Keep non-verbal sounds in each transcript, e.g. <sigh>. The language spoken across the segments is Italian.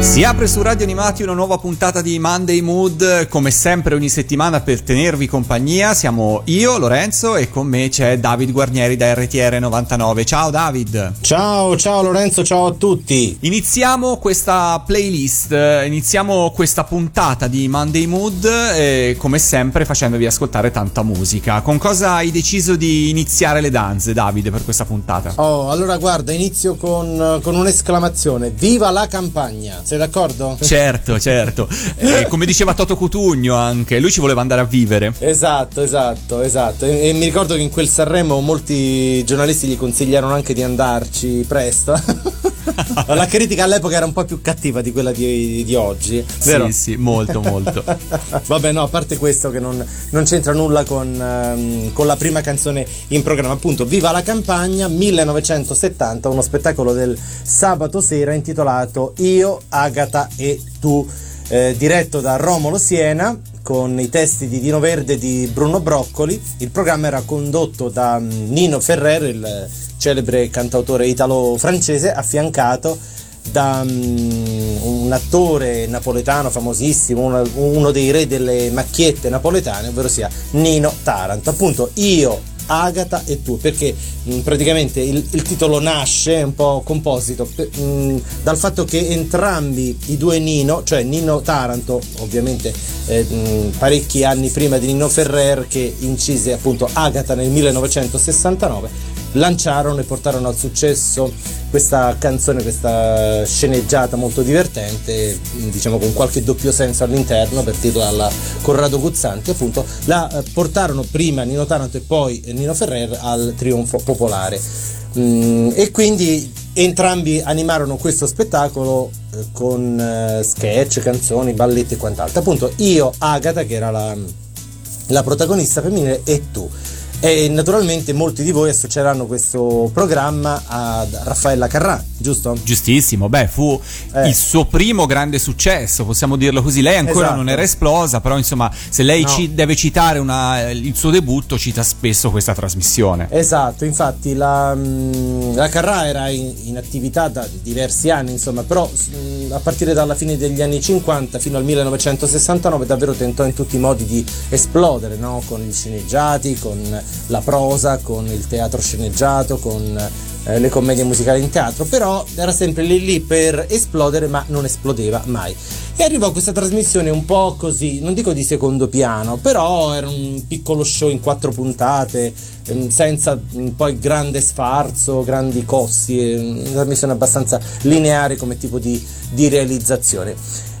Si apre su Radio Animati una nuova puntata di Monday Mood, come sempre ogni settimana per tenervi compagnia. Siamo io, Lorenzo, e con me c'è David Guarnieri da RTR 99. Ciao David. Ciao, ciao Lorenzo, ciao a tutti. Iniziamo questa playlist, iniziamo questa puntata di Monday Mood, eh, come sempre facendovi ascoltare tanta musica. Con cosa hai deciso di iniziare le danze, David, per questa puntata? Oh, allora guarda, inizio con, con un'esclamazione. Viva la campagna! Sei d'accordo? Certo, certo. <laughs> E come diceva Toto Cutugno anche, lui ci voleva andare a vivere. Esatto, esatto, esatto. E, e mi ricordo che in quel Sanremo molti giornalisti gli consigliarono anche di andarci presto. <laughs> la critica all'epoca era un po' più cattiva di quella di, di oggi, vero? Sì, sì, molto, molto. <laughs> Vabbè, no, a parte questo che non, non c'entra nulla con, um, con, la prima canzone in programma, appunto, Viva la campagna 1970, uno spettacolo del sabato sera intitolato Io, Agata e tu, eh, diretto da Romolo Siena con i testi di Dino Verde di Bruno Broccoli. Il programma era condotto da mm, Nino Ferrer, il celebre cantautore italo-francese, affiancato da um, un attore napoletano famosissimo, uno, uno, dei re delle macchiette napoletane, ovvero sia Nino Taranto. Appunto, io Agata e tu, perché mh, mm, praticamente il, il, titolo nasce un po' composito mh, mm, dal fatto che entrambi i due Nino, cioè Nino Taranto, ovviamente eh, mh, mm, parecchi anni prima di Nino Ferrer, che incise appunto Agata nel 1969, lanciarono e portarono al successo questa canzone, questa sceneggiata molto divertente, diciamo con qualche doppio senso all'interno per titolarla Corrado Guzzanti, appunto, la eh, portarono prima Nino Taranto e poi Nino Ferrer al trionfo popolare. Mm, e quindi entrambi animarono questo spettacolo eh, con eh, sketch, canzoni, balletti e quant'altro. Appunto, io, Agata, che era la, la protagonista femminile, e tu. E naturalmente molti di voi associeranno questo programma a Raffaella Carrà, giusto? Giustissimo, beh, fu eh. il suo primo grande successo, possiamo dirlo così. Lei ancora esatto. non era esplosa, però insomma, se lei no. ci deve citare una, il suo debutto, cita spesso questa trasmissione. Esatto, infatti la, mm, la Carrà era in, in, attività da diversi anni, insomma, però mm, a partire dalla fine degli anni 50 fino al 1969 davvero tentò in tutti i modi di esplodere, no? con gli sceneggiati, con la prosa, con il teatro sceneggiato, con eh, le commedie musicali in teatro, però era sempre lì lì per esplodere, ma non esplodeva mai. E arrivò questa trasmissione un po' così, non dico di secondo piano, però era un piccolo show in quattro puntate, ehm, senza poi grande sfarzo, grandi costi, una trasmissione abbastanza lineare come tipo di, di realizzazione.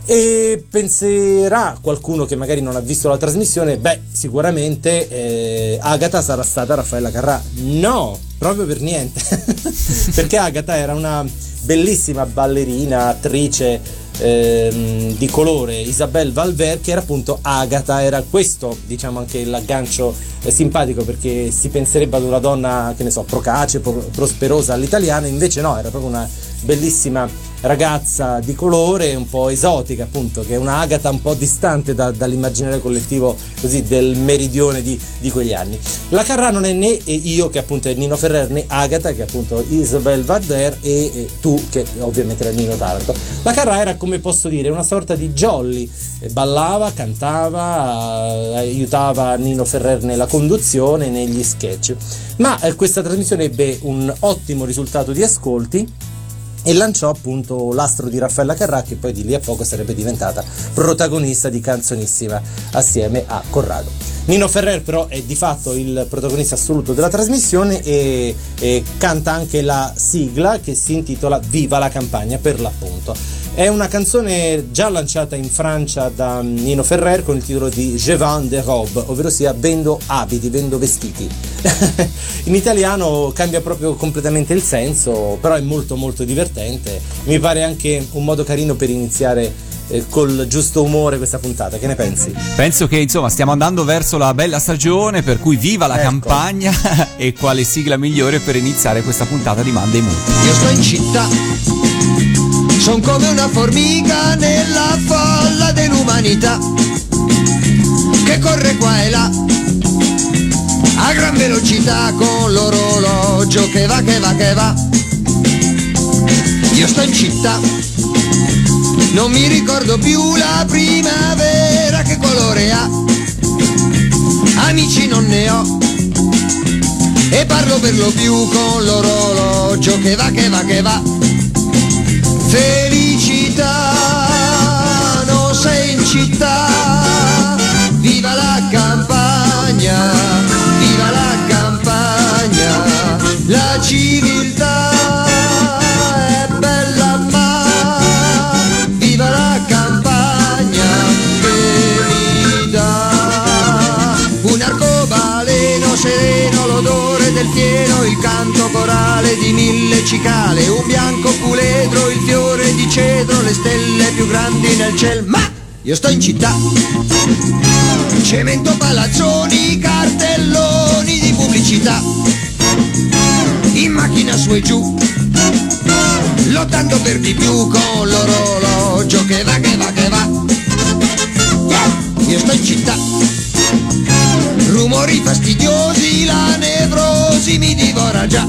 E penserà qualcuno che magari non ha visto la trasmissione, beh, sicuramente eh, Agata sarà stata Raffaella Carrà. No, proprio per niente. <laughs> Perché Agata era una bellissima ballerina, attrice ehm, di colore, Isabelle Valver, che era appunto Agata. Era questo, diciamo, anche l'aggancio eh, simpatico perché si penserebbe ad una donna, che ne so, procace, pro- prosperosa all'italiana, invece no, era proprio una bellissima ragazza di colore un po' esotica appunto che è una Agata un po' distante da, dall'immaginario collettivo così del meridione di, di, quegli anni. La Carrà non è né io che appunto è Nino Ferrer né Agata che è appunto Isabel Varder e, e tu che ovviamente era Nino Taranto la Carrà era come posso dire una sorta di jolly. Ballava, cantava aiutava Nino Ferrer nella conduzione negli sketch. Ma eh, questa trasmissione ebbe un ottimo risultato di ascolti e lanciò appunto l'astro di Raffaella Carrà che poi di lì a poco sarebbe diventata protagonista di Canzonissima assieme a Corrado. Nino Ferrer però è di fatto il protagonista assoluto della trasmissione e, e canta anche la sigla che si intitola Viva la campagna per l'appunto. È una canzone già lanciata in Francia da Nino Ferrer con il titolo di Je vends des robes, ovvero sia vendo abiti, vendo vestiti. <laughs> in italiano cambia proprio completamente il senso, però è molto molto divertente. Mi pare anche un modo carino per iniziare eh, col giusto umore questa puntata. Che ne pensi? Penso che insomma stiamo andando verso la bella stagione, per cui viva la ecco. campagna <laughs> e quale sigla migliore per iniziare questa puntata di Monday Moon. Io sto in città Son come una formica nella folla dell'umanità che corre qua e là a gran velocità con l'orologio che va, che va, che va. Io sto in città, non mi ricordo più la primavera che colore ha. Amici non ne ho e parlo per lo più con l'orologio che va, che va, che va. Felicità, non sei in città, civiltà è bella ma viva la campagna che mi dà un arcobaleno sereno l'odore del fieno il canto corale di mille cicale un bianco puledro il fiore di cedro le stelle più grandi nel cielo ma io sto in città. Cemento palazzoni cartelloni di pubblicità in macchina su e giù lottando per di più con l'orologio che va che va che va. Io sto in città rumori fastidiosi la nevrosi mi divora già.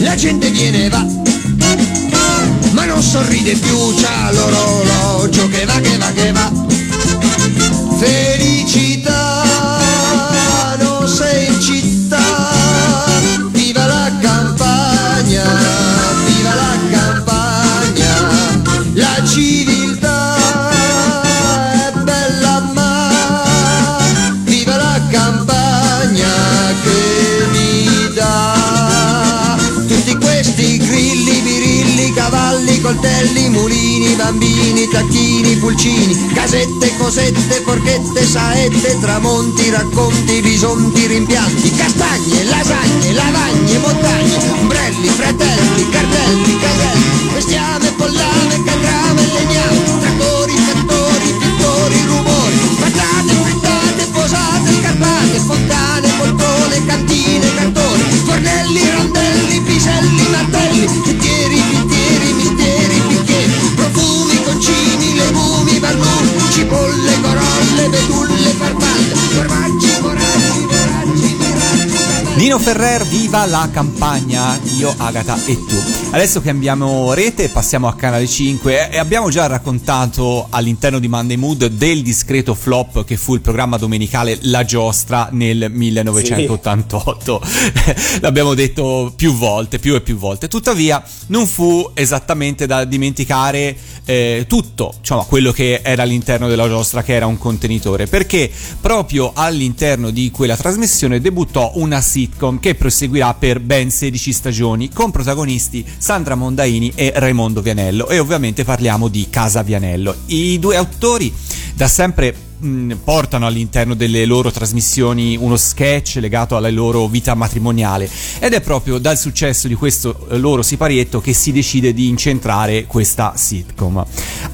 La gente viene e va ma non sorride più c'ha l'orologio che va che va che va. Felicità pulcini casette cosette porchette saette tramonti racconti bisonti rimpianti castagne lasagne lavagne montagne ombrelli fratelli cartelli caselli bestiame pollame cagrame legname trattori fattori pittori rumori patate frittate posate scarpate fontane poltrone cantine cartone fornelli rondelli Nino Ferrer, viva la campagna, io, Agata e tu. Adesso cambiamo rete e passiamo a Canale 5 e abbiamo già raccontato all'interno di Monday Mood del discreto flop che fu il programma domenicale La Giostra nel 1988. <laughs> L'abbiamo detto più volte, più e più volte. Tuttavia non fu esattamente da dimenticare eh, tutto, insomma, quello che era all'interno della Giostra che era un contenitore, perché proprio all'interno di quella trasmissione debuttò una sitcom che proseguirà per ben 16 stagioni con protagonisti Sandra Mondaini e Raimondo Vianello e ovviamente parliamo di Casa Vianello. I due autori da sempre mh, portano all'interno delle loro trasmissioni uno sketch legato alla loro vita matrimoniale ed è proprio dal successo di questo eh, loro siparietto che si decide di incentrare questa sitcom.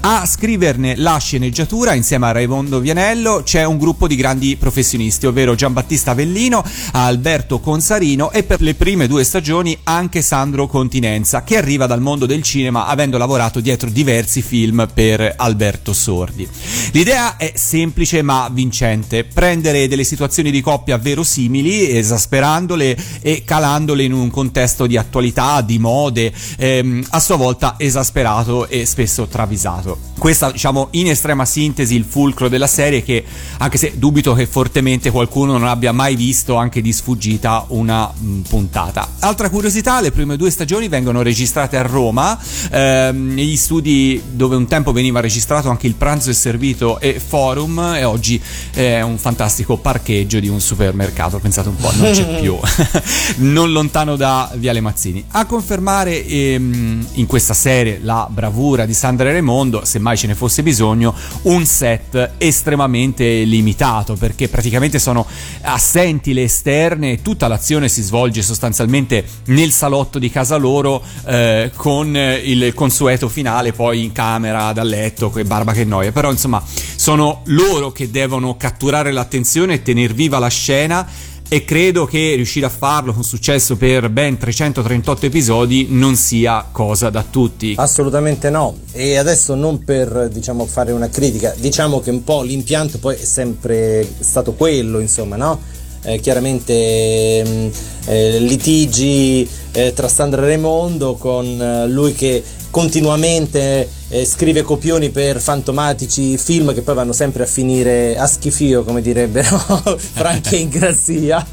A scriverne la sceneggiatura insieme a Raimondo Vianello c'è un gruppo di grandi professionisti, ovvero Giambattista Avellino, Alberto Consarino e per le prime due stagioni anche Sandro Continenza, che arriva dal mondo del cinema avendo lavorato dietro diversi film per Alberto Sordi. L'idea è semplice ma vincente, prendere delle situazioni di coppia verosimili, esasperandole e calandole in un contesto di attualità, di mode, ehm, a sua volta esasperato e spesso travisato. Questa, diciamo, in estrema sintesi il fulcro della serie che, anche se dubito che fortemente qualcuno non abbia mai visto anche di sfuggita una mh, puntata. Altra curiosità, le prime due stagioni vengono registrate a Roma, ehm, negli studi dove un tempo veniva registrato anche il pranzo e servito e forum e oggi è un fantastico parcheggio di un supermercato, pensate un po', non c'è <laughs> più, <laughs> non lontano da Viale Mazzini. A confermare ehm, in questa serie la bravura di Sandra Raimondo, semmai ce ne fosse bisogno, un set estremamente limitato perché praticamente sono assenti le esterne e tutta l'azione si svolge sostanzialmente nel salotto di casa loro eh, con il consueto finale poi in camera dal letto, che barba che noia, però insomma sono loro che devono catturare l'attenzione e tener viva la scena e credo che riuscire a farlo con successo per ben 338 episodi non sia cosa da tutti. Assolutamente no. E adesso non per diciamo fare una critica, diciamo che un po' l'impianto poi è sempre stato quello, insomma, no? Eh, chiaramente mm, eh, litigi eh, tra Sandra e Raimondo con eh, lui che continuamente eh, scrive copioni per fantomatici film che poi vanno sempre a finire a schifio, come direbbero <laughs> Franchi in Grazia.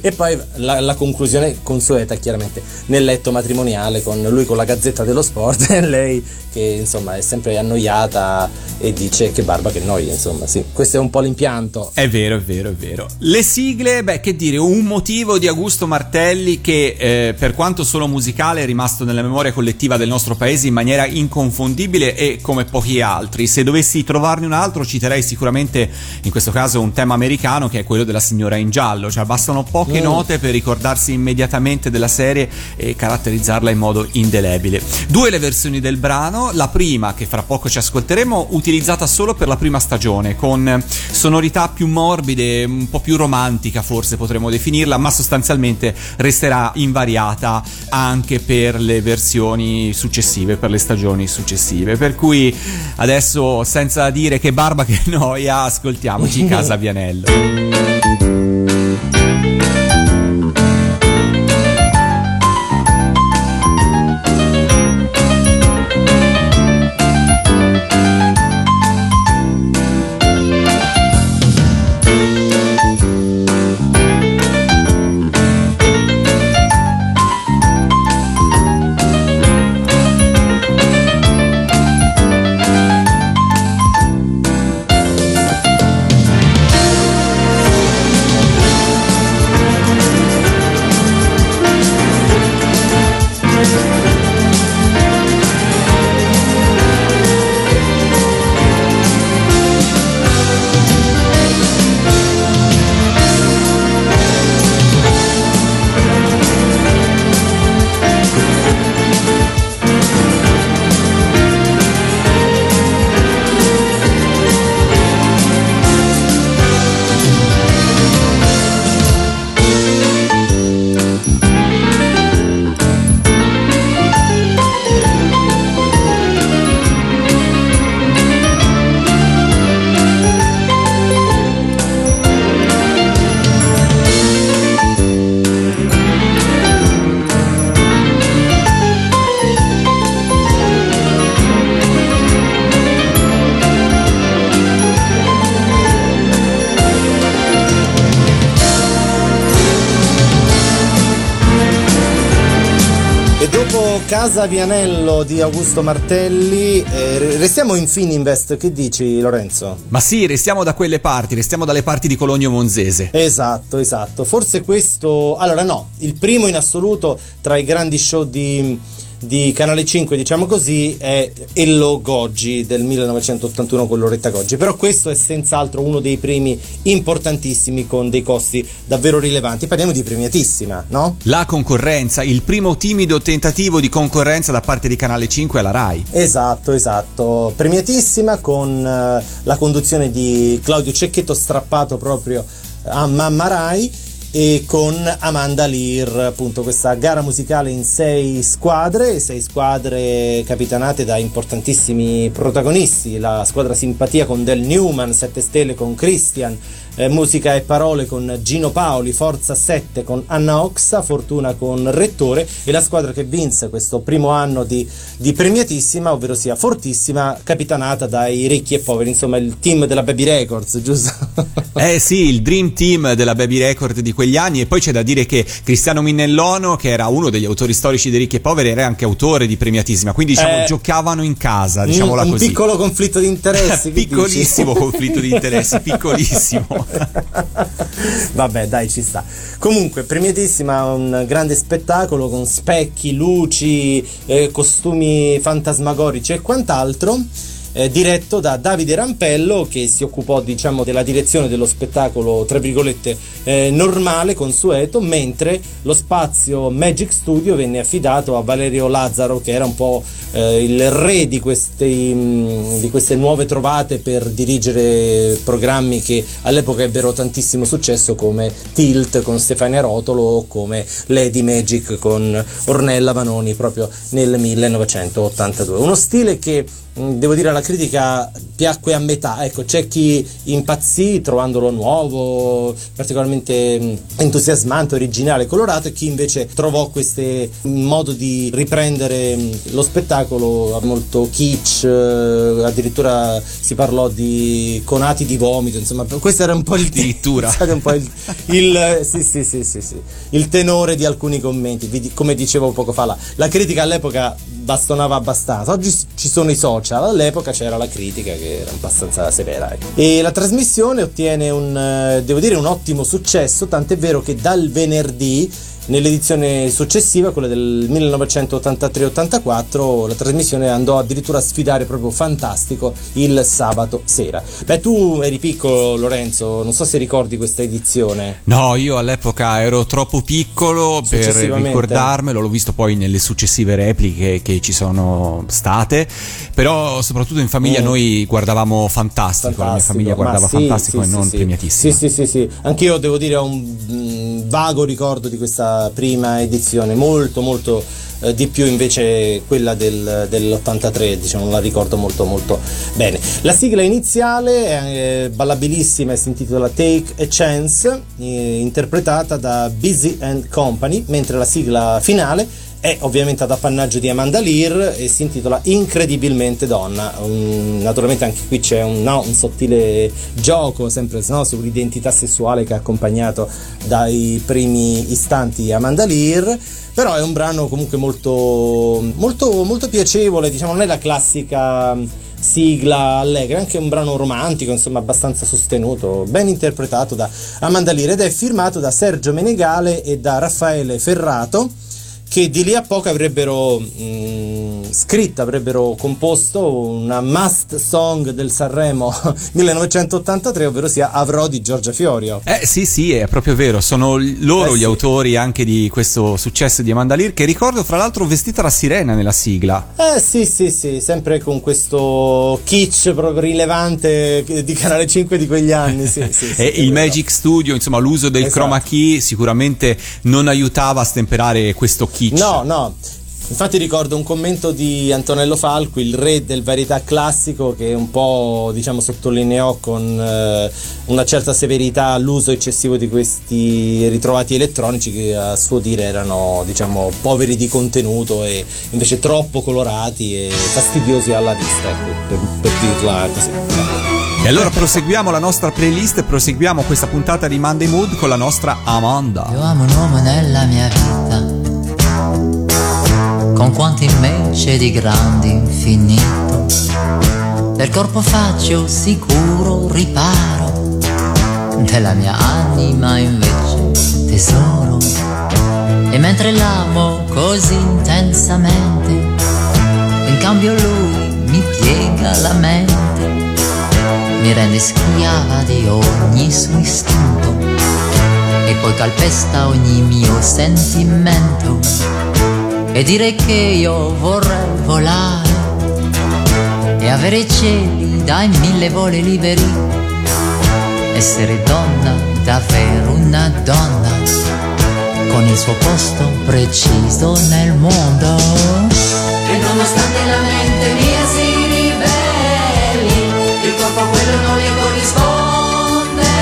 e poi la, la, conclusione consueta, chiaramente, nel letto matrimoniale con lui con la gazzetta dello sport <laughs> e lei che insomma è sempre annoiata e dice che barba che noia, insomma, sì. Questo è un po' l'impianto. È vero, è vero, è vero. Le sigle, beh, che dire, un motivo di Augusto Martelli che eh, per quanto solo musicale è rimasto nella memoria collettiva del nostro paese in maniera inconfondibile e come pochi altri. Se dovessi trovarne un altro, citerei sicuramente in questo caso un tema americano che è quello della signora in giallo, cioè bastano poche note per ricordarsi immediatamente della serie e caratterizzarla in modo indelebile. Due le versioni del brano, la prima che fra poco ci ascolteremo, utilizzata solo per la prima stagione, con sonorità più morbide, un po' più romantica forse potremmo definirla, ma sostanzialmente resterà invariata anche per le versioni successive, per le stagioni successive. Per cui adesso, senza dire che barba che noia, ascoltiamoci <laughs> Casa Vianello. Augusto Martelli. Eh, restiamo in Fininvest, che dici Lorenzo? Ma sì, restiamo da quelle parti, restiamo dalle parti di Cologno Monzese. Esatto, esatto. Forse questo... Allora no, il primo in assoluto tra i grandi show di di Canale 5, diciamo così, è Ello Goggi del 1981 con Loretta Goggi. Però questo è senz'altro uno dei primi importantissimi con dei costi davvero rilevanti. Parliamo di premiatissima, no? La concorrenza, il primo timido tentativo di concorrenza da parte di Canale 5 alla RAI. Esatto, esatto. Premiatissima con uh, la conduzione di Claudio Cecchetto strappato proprio a Mamma Rai e con Amanda Lear, appunto questa gara musicale in sei squadre, sei squadre capitanate da importantissimi protagonisti, la squadra simpatia con Del Newman, 7 stelle con Christian, eh, musica e parole con Gino Paoli, Forza 7 con Anna Oxa, Fortuna con Rettore e la squadra che vinse questo primo anno di, di premiatissima, ovvero sia fortissima, capitanata dai ricchi e poveri, insomma il team della Baby Records, giusto? <laughs> eh sì, il dream team della Baby Record di quegli anni e poi c'è da dire che Cristiano Minnellono, che era uno degli autori storici dei ricchi e poveri, era anche autore di premiatissima, quindi diciamo eh, giocavano in casa, diciamola un, così. Un piccolo conflitto di interessi. <laughs> Piccolissimo conflitto di interessi, <laughs> piccolissimo. <laughs> Vabbè, dai, ci sta. Comunque, premiatissima, un grande spettacolo con specchi, luci, eh, costumi fantasmagorici e quant'altro. Eh, diretto da Davide Rampello che si occupò diciamo della direzione dello spettacolo tra virgolette eh, normale, consueto, mentre lo spazio Magic Studio venne affidato a Valerio Lazzaro che era un po' eh, il re di queste, mh, di queste nuove trovate per dirigere programmi che all'epoca ebbero tantissimo successo come Tilt con Stefania Rotolo o come Lady Magic con Ornella Vanoni proprio nel 1982. Uno stile che Mm, devo dire alla critica piacque a metà. Ecco c'è chi impazzì trovandolo nuovo particolarmente mm, entusiasmante originale colorato e chi invece trovò questo modo di riprendere mm, lo spettacolo molto kitsch eh, addirittura si parlò di conati di vomito insomma questo era un po' il addirittura. <laughs> un po' il, il, sì, sì, sì, sì, sì, il tenore di alcuni commenti come dicevo poco fa la, la critica all'epoca bastonava abbastanza oggi ci sono i social all'epoca c'era la critica che era abbastanza severa. Ecco. E la trasmissione ottiene un, eh, dire, un ottimo successo, tant'è vero che dal venerdì Nell'edizione successiva, quella del 1983-84, la trasmissione andò addirittura a sfidare proprio fantastico il sabato sera. Beh, tu eri piccolo, Lorenzo, non so se ricordi questa edizione. No, io all'epoca ero troppo piccolo per ricordarmelo, l'ho visto poi nelle successive repliche che ci sono state, però soprattutto in famiglia mm. noi guardavamo Fantastico, fantastico, la mia famiglia guardava sì, Fantastico sì, e non sì, premiatissimo. Sì, sì, sì, sì, anch'io devo dire ho un mm, vago ricordo di questa prima edizione, molto molto eh, di più invece quella del, dell'83, diciamo, non la ricordo molto molto bene. La sigla iniziale è eh, ballabilissima e si intitola Take a Chance, eh, interpretata da Busy and Company, mentre la sigla finale è ovviamente ad appannaggio di Amanda Lear e si intitola Incredibilmente donna. Um, naturalmente anche qui c'è un, no, un sottile gioco sempre no, sull'identità sessuale che ha accompagnato dai primi istanti Amanda Lear però è un brano comunque molto, molto, molto piacevole, diciamo non è la classica sigla allegra, anche un brano romantico, insomma abbastanza sostenuto, ben interpretato da Amanda Lear ed è firmato da Sergio Menegale e da Raffaele Ferrato che di lì a poco avrebbero mh, mm, scritto, avrebbero composto una must song del Sanremo <laughs> 1983, ovvero sia Avrò di Giorgia Fiorio. Eh sì, sì, è proprio vero, sono loro eh, gli sì. autori anche di questo successo di Amanda Lear, che ricordo fra l'altro vestita da sirena nella sigla. Eh sì, sì, sì, sempre con questo kitsch proprio rilevante di Canale 5 di quegli anni. Sì, sì, <laughs> e il vero. Magic Studio, insomma, l'uso del esatto. chroma key sicuramente non aiutava a stemperare questo kitsch kitsch. No, no. Infatti ricordo un commento di Antonello Falco, il re del varietà classico, che un po' diciamo, sottolineò con eh, una certa severità l'uso eccessivo di questi ritrovati elettronici che a suo dire erano diciamo, poveri di contenuto e invece troppo colorati e fastidiosi alla vista, ecco, per, per dirla così. E allora proseguiamo la nostra playlist, proseguiamo questa puntata di Monday Mood con la nostra Amanda. Io amo un uomo nella mia vita quanti invece di grandi infinito. Del corpo faccio sicuro riparo, della mia anima invece tesoro. E mentre l'amo così intensamente, in cambio lui mi piega la mente, mi rende schiava di ogni suo istinto e poi calpesta ogni mio sentimento e dire che io vorrei volare e avere i cieli dai mille voli liberi, essere donna, davvero una donna, con il suo posto preciso nel mondo. E nonostante la mente mia si ribelli, il corpo a quello non gli corrisponde,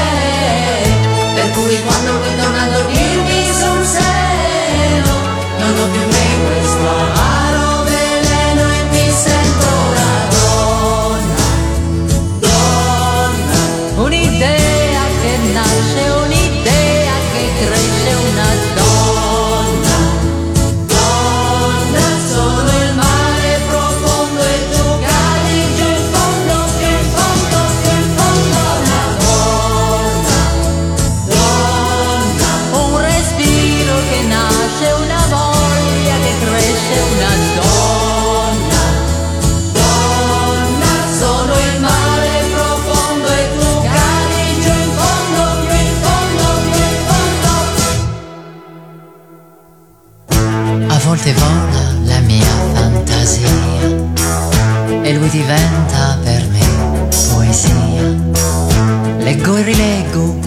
per cui quando vedono a dormirmi sul seno, non ho più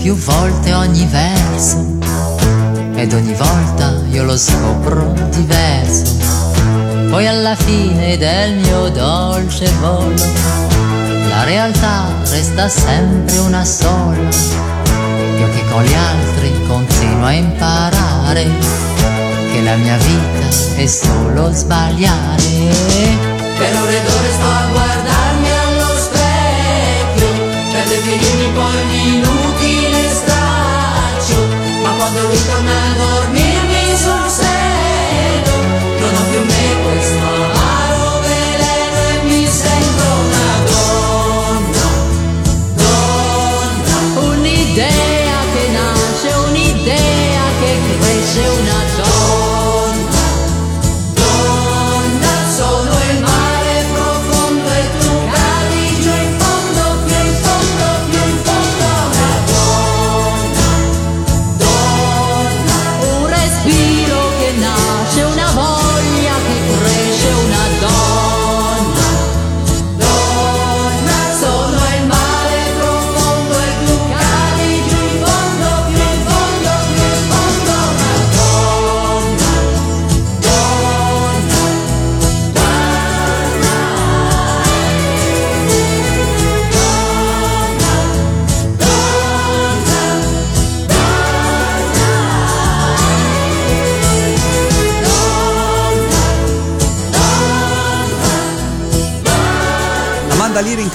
più volte ogni verso ed ogni volta io lo scopro diverso. Poi alla fine del mio dolce volo la realtà resta sempre una sola. Io che con gli altri continuo a imparare che la mia vita è solo sbagliare. Per ore ed ore sto a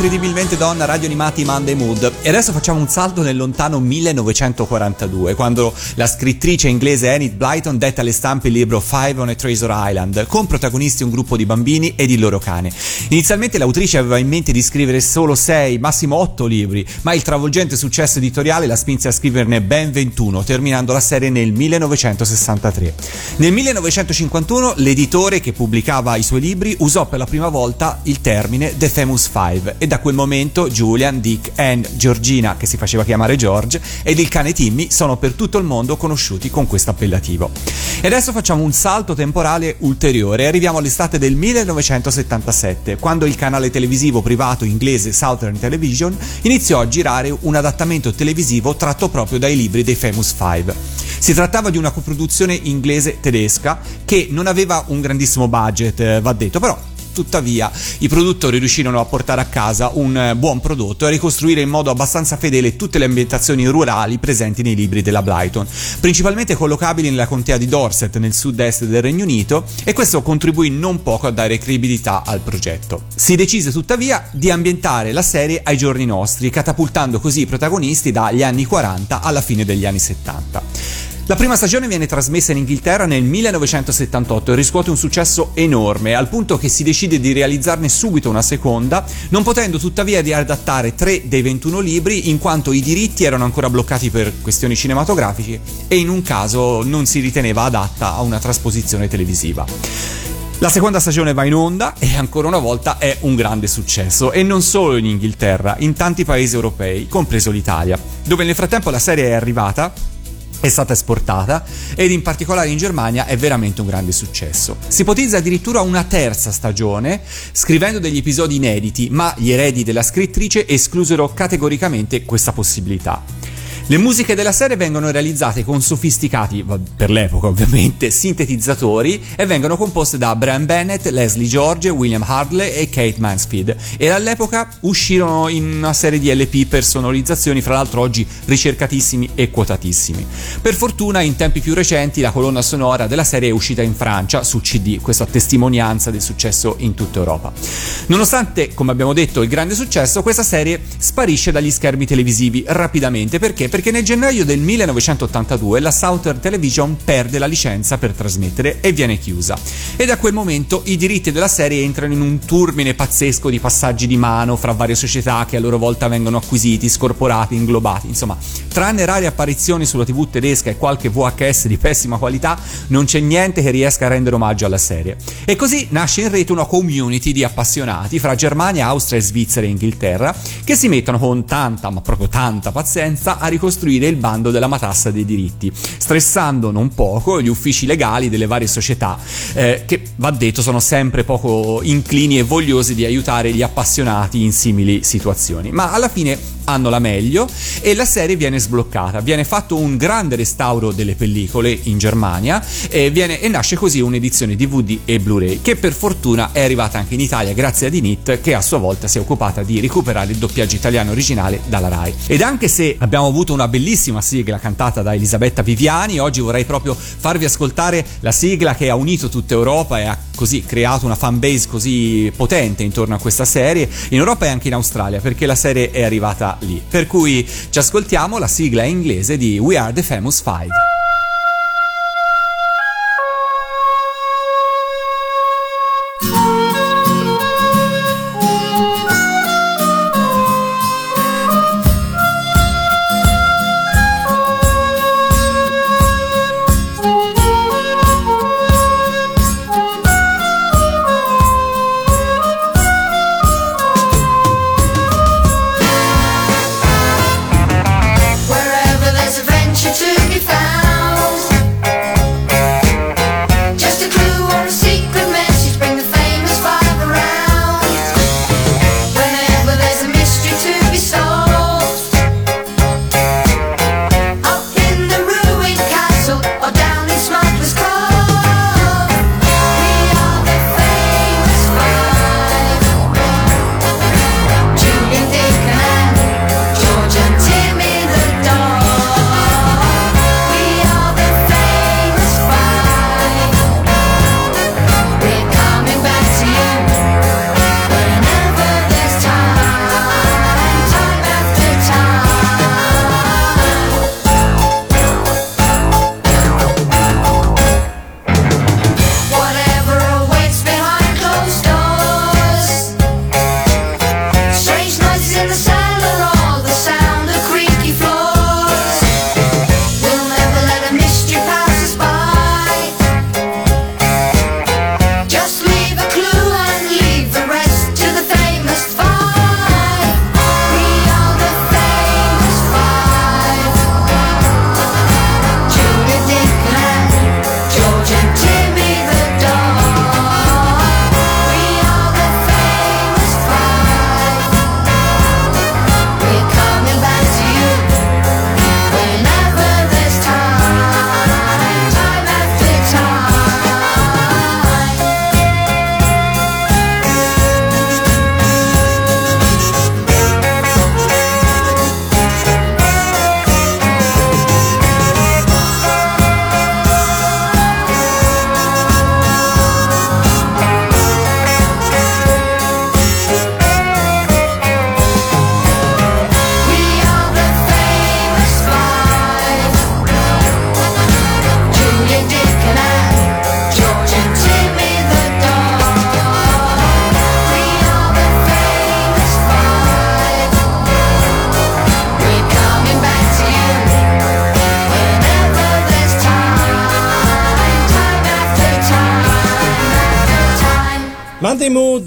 incredibilmente donna, radio animati Monday Mood. E adesso facciamo un salto nel lontano 1942, quando la scrittrice inglese Enid Blyton detta alle stampe il libro Five on a Treasure Island, con protagonisti un gruppo di bambini ed il loro cane. Inizialmente l'autrice aveva in mente di scrivere solo 6, massimo 8 libri, ma il travolgente successo editoriale la spinse a scriverne ben 21, terminando la serie nel 1963. Nel 1951 l'editore che pubblicava i suoi libri usò per la prima volta il termine The Famous Five e da quel momento Julian, Dick, Anne, Georgina, che si faceva chiamare George, ed il cane Timmy sono per tutto il mondo conosciuti con questo appellativo. E adesso facciamo un salto temporale ulteriore e arriviamo all'estate del 1977, quando il canale televisivo privato inglese Southern Television iniziò a girare un adattamento televisivo tratto proprio dai libri dei Famous Five. Si trattava di una coproduzione inglese-tedesca che non aveva un grandissimo budget, eh, va detto, però Tuttavia, i produttori riuscirono a portare a casa un eh, buon prodotto e a ricostruire in modo abbastanza fedele tutte le ambientazioni rurali presenti nei libri della Blyton, principalmente collocabili nella contea di Dorset nel sud-est del Regno Unito, e questo contribuì non poco a dare credibilità al progetto. Si decise tuttavia di ambientare la serie ai giorni nostri, catapultando così i protagonisti dagli anni 40 alla fine degli anni 70. La prima stagione viene trasmessa in Inghilterra nel 1978 e riscuote un successo enorme, al punto che si decide di realizzarne subito una seconda, non potendo tuttavia riadattare tre dei 21 libri in quanto i diritti erano ancora bloccati per questioni cinematografiche e in un caso non si riteneva adatta a una trasposizione televisiva. La seconda stagione va in onda e ancora una volta è un grande successo e non solo in Inghilterra, in tanti paesi europei, compreso l'Italia, dove nel frattempo la serie è arrivata è stata esportata ed in particolare in Germania è veramente un grande successo. Si ipotizza addirittura una terza stagione, scrivendo degli episodi inediti, ma gli eredi della scrittrice esclusero categoricamente questa possibilità. Le musiche della serie vengono realizzate con sofisticati, per l'epoca ovviamente, <laughs> sintetizzatori e vengono composte da Brian Bennett, Leslie George, William Hardley e Kate Mansfield e all'epoca uscirono in una serie di LP per sonorizzazioni, fra l'altro oggi ricercatissimi e quotatissimi. Per fortuna in tempi più recenti la colonna sonora della serie è uscita in Francia su CD, questa testimonianza del successo in tutta Europa. Nonostante, come abbiamo detto, il grande successo, questa serie sparisce dagli schermi televisivi rapidamente perché? Perché nel gennaio del 1982 la Southern Television perde la licenza per trasmettere e viene chiusa. E da quel momento i diritti della serie entrano in un turbine pazzesco di passaggi di mano fra varie società che a loro volta vengono acquisiti, scorporati, inglobati. Insomma, tranne rare apparizioni sulla TV tedesca e qualche VHS di pessima qualità, non c'è niente che riesca a rendere omaggio alla serie. E così nasce in rete una community di appassionati fra Germania, Austria, Svizzera e Inghilterra che si mettono con tanta, ma proprio tanta pazienza a ricostruire il bando della matassa dei diritti, stressando non poco gli uffici legali delle varie società eh, che, va detto, sono sempre poco inclini e vogliosi di aiutare gli appassionati in simili situazioni. Ma alla fine hanno la meglio e la serie viene sbloccata. Viene fatto un grande restauro delle pellicole in Germania e, viene, e nasce così un'edizione DVD e Blu-ray che per fortuna è arrivata anche in Italia grazie a Dinit che a sua volta si è occupata di recuperare il doppiaggio italiano originale dalla RAI. Ed anche se abbiamo avuto una bellissima sigla cantata da Elisabetta Viviani, oggi vorrei proprio farvi ascoltare la sigla che ha unito tutta Europa e ha così creato una fanbase così potente intorno a questa serie in Europa e anche in Australia perché la serie è arrivata lì. Per cui ci ascoltiamo la sigla inglese di We Are the Famous Five.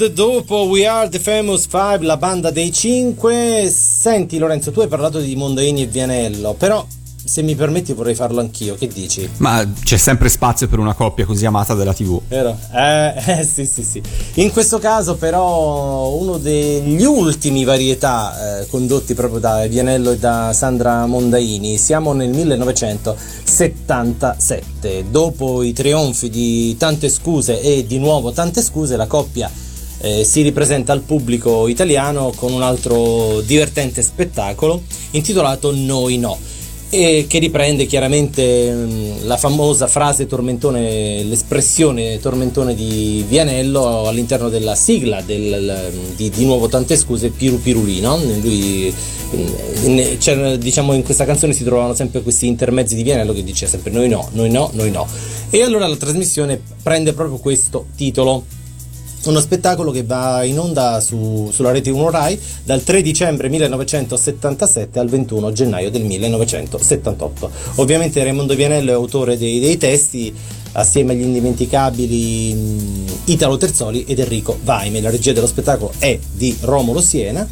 Dopo We Are the Famous Five, la banda dei cinque. Senti Lorenzo, tu hai parlato di Mondaini e Vianello, però se mi permetti vorrei farlo anch'io, che dici? Ma c'è sempre spazio per una coppia così amata della TV. Vero? Eh, eh, sì, sì, sì. In questo caso, però, uno degli ultimi varietà eh, condotti proprio da Vianello e da Sandra Mondaini. Siamo nel 1977. Dopo i trionfi di Tante Scuse e di nuovo Tante Scuse, la coppia eh, si ripresenta al pubblico italiano con un altro divertente spettacolo intitolato Noi No e che riprende chiaramente mh, la famosa frase tormentone, l'espressione tormentone di Vianello all'interno della sigla del, di, di nuovo tante scuse Piru Pirulì? Lui, mh, in, c'era, diciamo in questa canzone si trovavano sempre questi intermezzi di Vianello che diceva sempre noi no, noi no, noi no. E allora la trasmissione prende proprio questo titolo uno spettacolo che va in onda su- sulla rete 1 Rai dal 3 dicembre 1977 al 21 gennaio del 1978. Ovviamente Raimondo Vianello è autore dei, dei testi assieme agli indimenticabili mh, Italo Terzoli ed Enrico Vaime. La regia dello spettacolo è di Romolo Siena.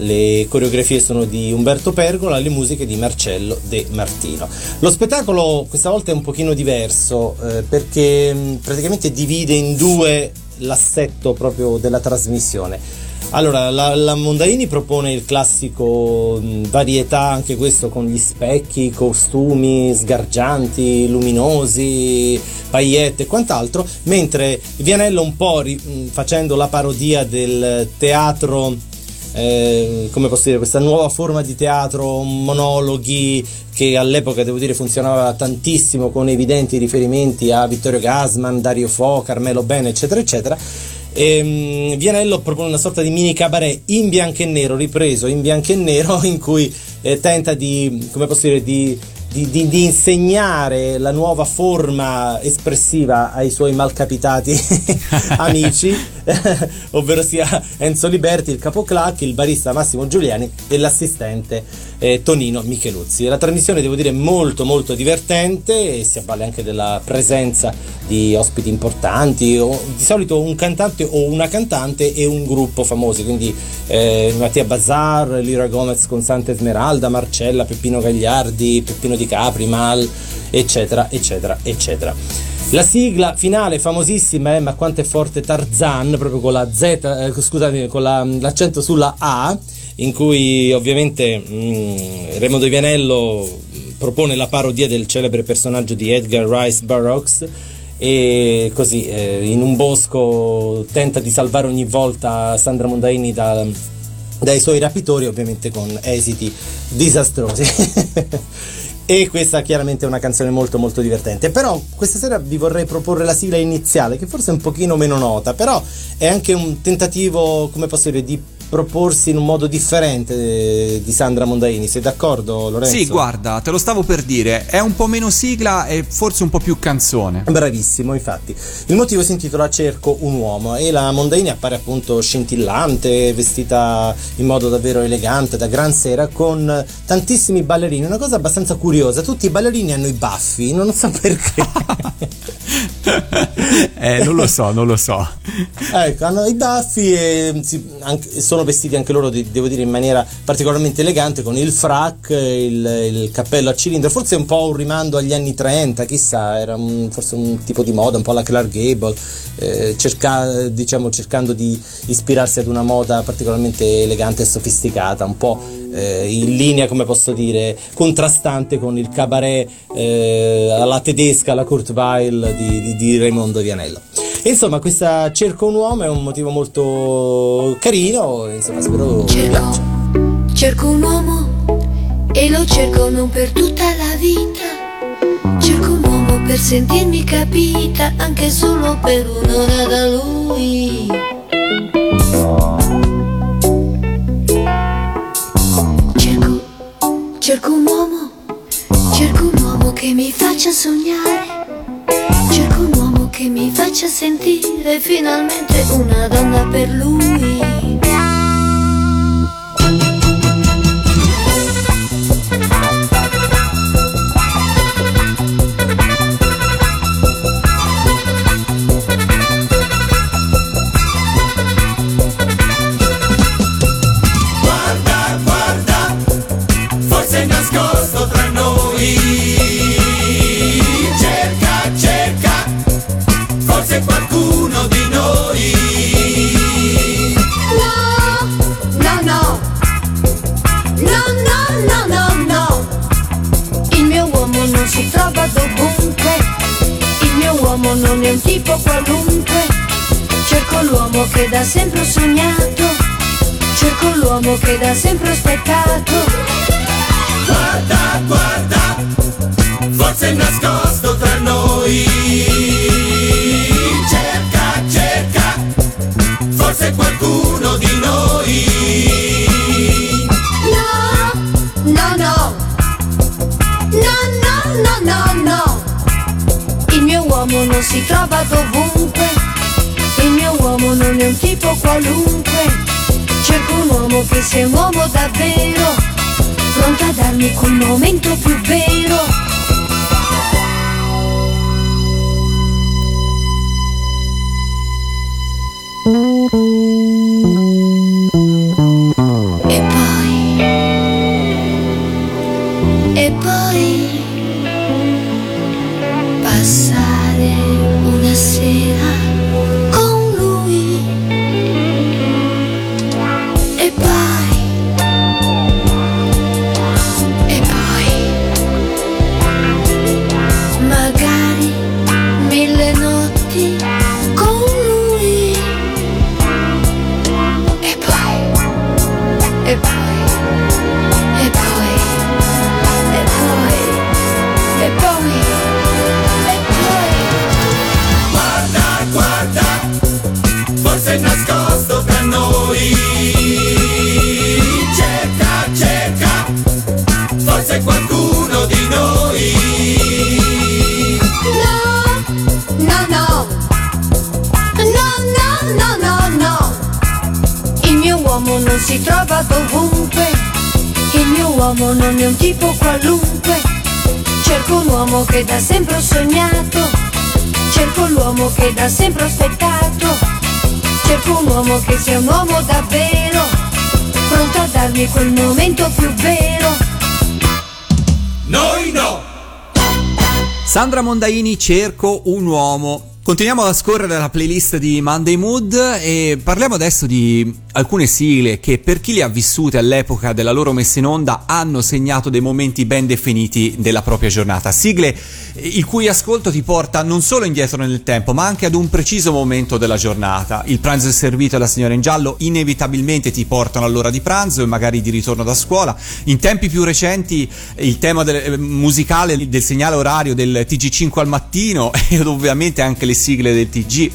Le coreografie sono di Umberto Pergola, le musiche di Marcello De Martino. Lo spettacolo questa volta è un pochino diverso eh, perché mh, praticamente divide in due l'assetto proprio della trasmissione. Allora, la, la Mondaini propone il classico mh, varietà, anche questo con gli specchi, costumi sgargianti, luminosi, paillette e quant'altro, mentre Vianello un po' ri- mh, facendo la parodia del teatro eh, come posso dire, questa nuova forma di teatro, monologhi che all'epoca devo dire funzionava tantissimo con evidenti riferimenti a Vittorio Gasman, Dario Fo, Carmelo Bene, eccetera, eccetera. Ehm, Vianello propone una sorta di mini cabaret in bianco e nero, ripreso in bianco e nero, <laughs> in cui eh, tenta di, come posso dire, di, di, di- di insegnare la nuova forma espressiva ai suoi malcapitati <laughs> amici, <laughs> ovvero sia Enzo Liberti, il capoclac, il barista Massimo Giuliani e l'assistente eh, Tonino Micheluzzi. La trasmissione devo dire molto molto divertente e si avvale anche della presenza di ospiti importanti, o, di solito un cantante o una cantante e un gruppo famosi, quindi eh, Mattia Bazar, Lira Gomez con Santa Esmeralda, Marcella, Peppino Gagliardi, Peppino Di Capri, Mal, eccetera, eccetera, eccetera. La sigla finale famosissima è Ma quanto è forte Tarzan, proprio con la Z, eh, scusate, con la- l'accento sulla A, in cui ovviamente mm, Raimondo Vianello propone la parodia del celebre personaggio di Edgar Rice Burroughs e così eh, in un bosco tenta di salvare ogni volta Sandra Mondaini da- dai suoi rapitori, ovviamente con esiti disastrosi. <laughs> E questa chiaramente è una canzone molto molto divertente. Però questa sera vi vorrei proporre la sigla iniziale, che forse è un pochino meno nota, però è anche un tentativo, come posso dire, di proporsi in un modo differente eh, di Sandra Mondaini. Sei d'accordo, Lorenzo? Sì, guarda, te lo stavo per dire, è un po' meno sigla e forse un po' più canzone. Bravissimo, infatti. Il motivo si intitola Cerco un uomo e la Mondaini appare appunto scintillante, vestita in modo davvero elegante, da gran sera, con tantissimi ballerini. Una cosa abbastanza curiosa, tutti i ballerini hanno i baffi, non so perché. <laughs> eh, non lo so, non lo so. ecco, hanno i baffi e si- anche- sono vestiti anche loro, devo dire, in maniera particolarmente elegante, con il frac, il, il cappello a cilindro, forse un po' un rimando agli anni 30, chissà, era un- forse un tipo di moda, un po' la Clark Gable, eh, cerca- diciamo, cercando di ispirarsi ad una moda particolarmente elegante e sofisticata, un po' eh, in linea, come posso dire, contrastante con il cabaret eh, alla tedesca, alla Kurt Weill di, di- di Raimondo Vianello. E insomma, questa Cerco un uomo è un motivo molto carino, insomma, spero piaccia. Cerco, cerco un uomo e lo cerco non per tutta la vita. Cerco un uomo per sentirmi capita, anche solo per un'ora da lui. Cerco, cerco un uomo, cerco un uomo che mi faccia sognare. Cerco un uomo che mi faccia sentire finalmente una donna per lui. Si trova dovunque. Il mio uomo non è un tipo qualunque. Cerco l'uomo che da sempre ho sognato. Cerco l'uomo che da sempre ho aspettato. Guarda, guarda, forse è nascosto tra noi. Cerca, cerca, forse qualcuno di noi. Uomo non si trova dovunque. Il mio uomo non è un tipo qualunque. Cerco un uomo che sia un uomo davvero. Pronto a darmi quel momento più vero. si trova dovunque. Il mio uomo non è un tipo qualunque. Cerco un uomo che da sempre ho sognato. Cerco l'uomo che da sempre ho aspettato. Cerco un uomo che sia un uomo davvero. Pronto a darmi quel momento più vero. Noi no! Sandra Mondaini, cerco un uomo Continuiamo a scorrere la playlist di Monday Mood e parliamo adesso di alcune sigle che per chi le ha vissute all'epoca della loro messa in onda hanno segnato dei momenti ben definiti della propria giornata. Sigle il cui ascolto ti porta non solo indietro nel tempo ma anche ad un preciso momento della giornata. Il pranzo è servito e la signora in giallo inevitabilmente ti portano all'ora di pranzo e magari di ritorno da scuola. In tempi più recenti il tema del, eh, musicale del segnale orario del TG5 al mattino <laughs> ed ovviamente anche le sigle del TG.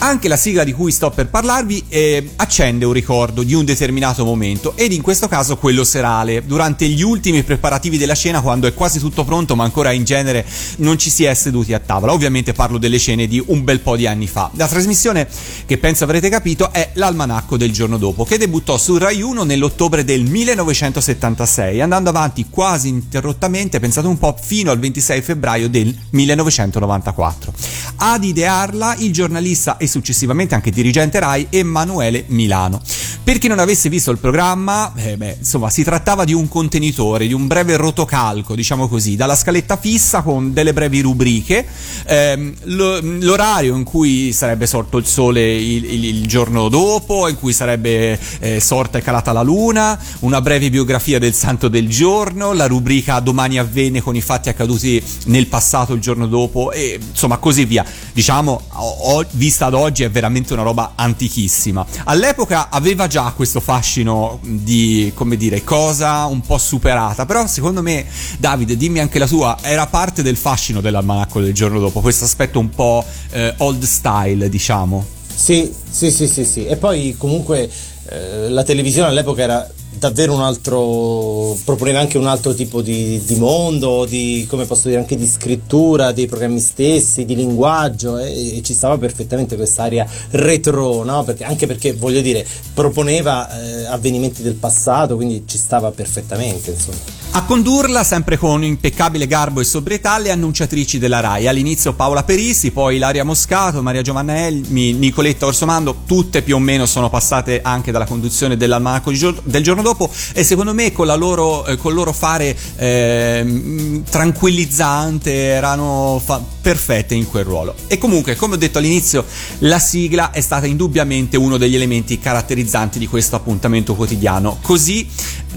Anche la sigla di cui sto per parlarvi eh, accende un ricordo di un determinato momento ed in questo caso quello serale, durante gli ultimi preparativi della cena quando è quasi tutto pronto ma ancora in genere non ci si è seduti a tavola. Ovviamente parlo delle scene di un bel po' di anni fa. La trasmissione che penso avrete capito è l'almanacco del giorno dopo che debuttò su Rai 1 nell'ottobre del 1976 andando avanti quasi interrottamente, pensate un po', fino al 26 febbraio del 1994. Ad idearla il giornalista e successivamente anche dirigente Rai Emanuele Milano. Per chi non avesse visto il programma, eh beh, insomma, si trattava di un contenitore, di un breve rotocalco, diciamo così, dalla scaletta fissa con delle brevi rubriche, ehm, lo- l'orario in cui sarebbe sorto il sole il, il- il giorno dopo, in cui sarebbe eh, sorta e calata la luna, una breve biografia del santo del giorno, la rubrica domani avvenne con i fatti accaduti nel passato il giorno dopo e insomma così via. Diciamo, ho- ho- vista ad oggi è veramente una roba antichissima. All'epoca aveva già questo fascino di, come dire, cosa un po' superata, però secondo me, Davide, dimmi anche la tua, era parte del fascino dell'almanacco del giorno dopo, questo aspetto un po' eh, old style, diciamo. Sì, sì, sì, sì, sì. E poi comunque eh, la televisione all'epoca era davvero un altro, proponeva anche un altro tipo di, di mondo, di, come posso dire, anche di scrittura dei programmi stessi, di linguaggio e, e ci stava perfettamente quest'area retro, no? Perché, anche perché, voglio dire, proponeva eh, avvenimenti del passato, quindi ci stava perfettamente, insomma. A condurla, sempre con impeccabile garbo e sobrietà, le annunciatrici della RAI. All'inizio Paola Perissi, poi Ilaria Moscato, Maria Giovannelli, Nicoletta Orsomando, tutte più o meno sono passate anche dalla conduzione dell'almanacco del giorno dopo e secondo me con, loro, eh, col loro fare ehm, tranquillizzante erano fa- perfette in quel ruolo. E comunque, come ho detto all'inizio, la sigla è stata indubbiamente uno degli elementi caratterizzanti di questo appuntamento quotidiano. Così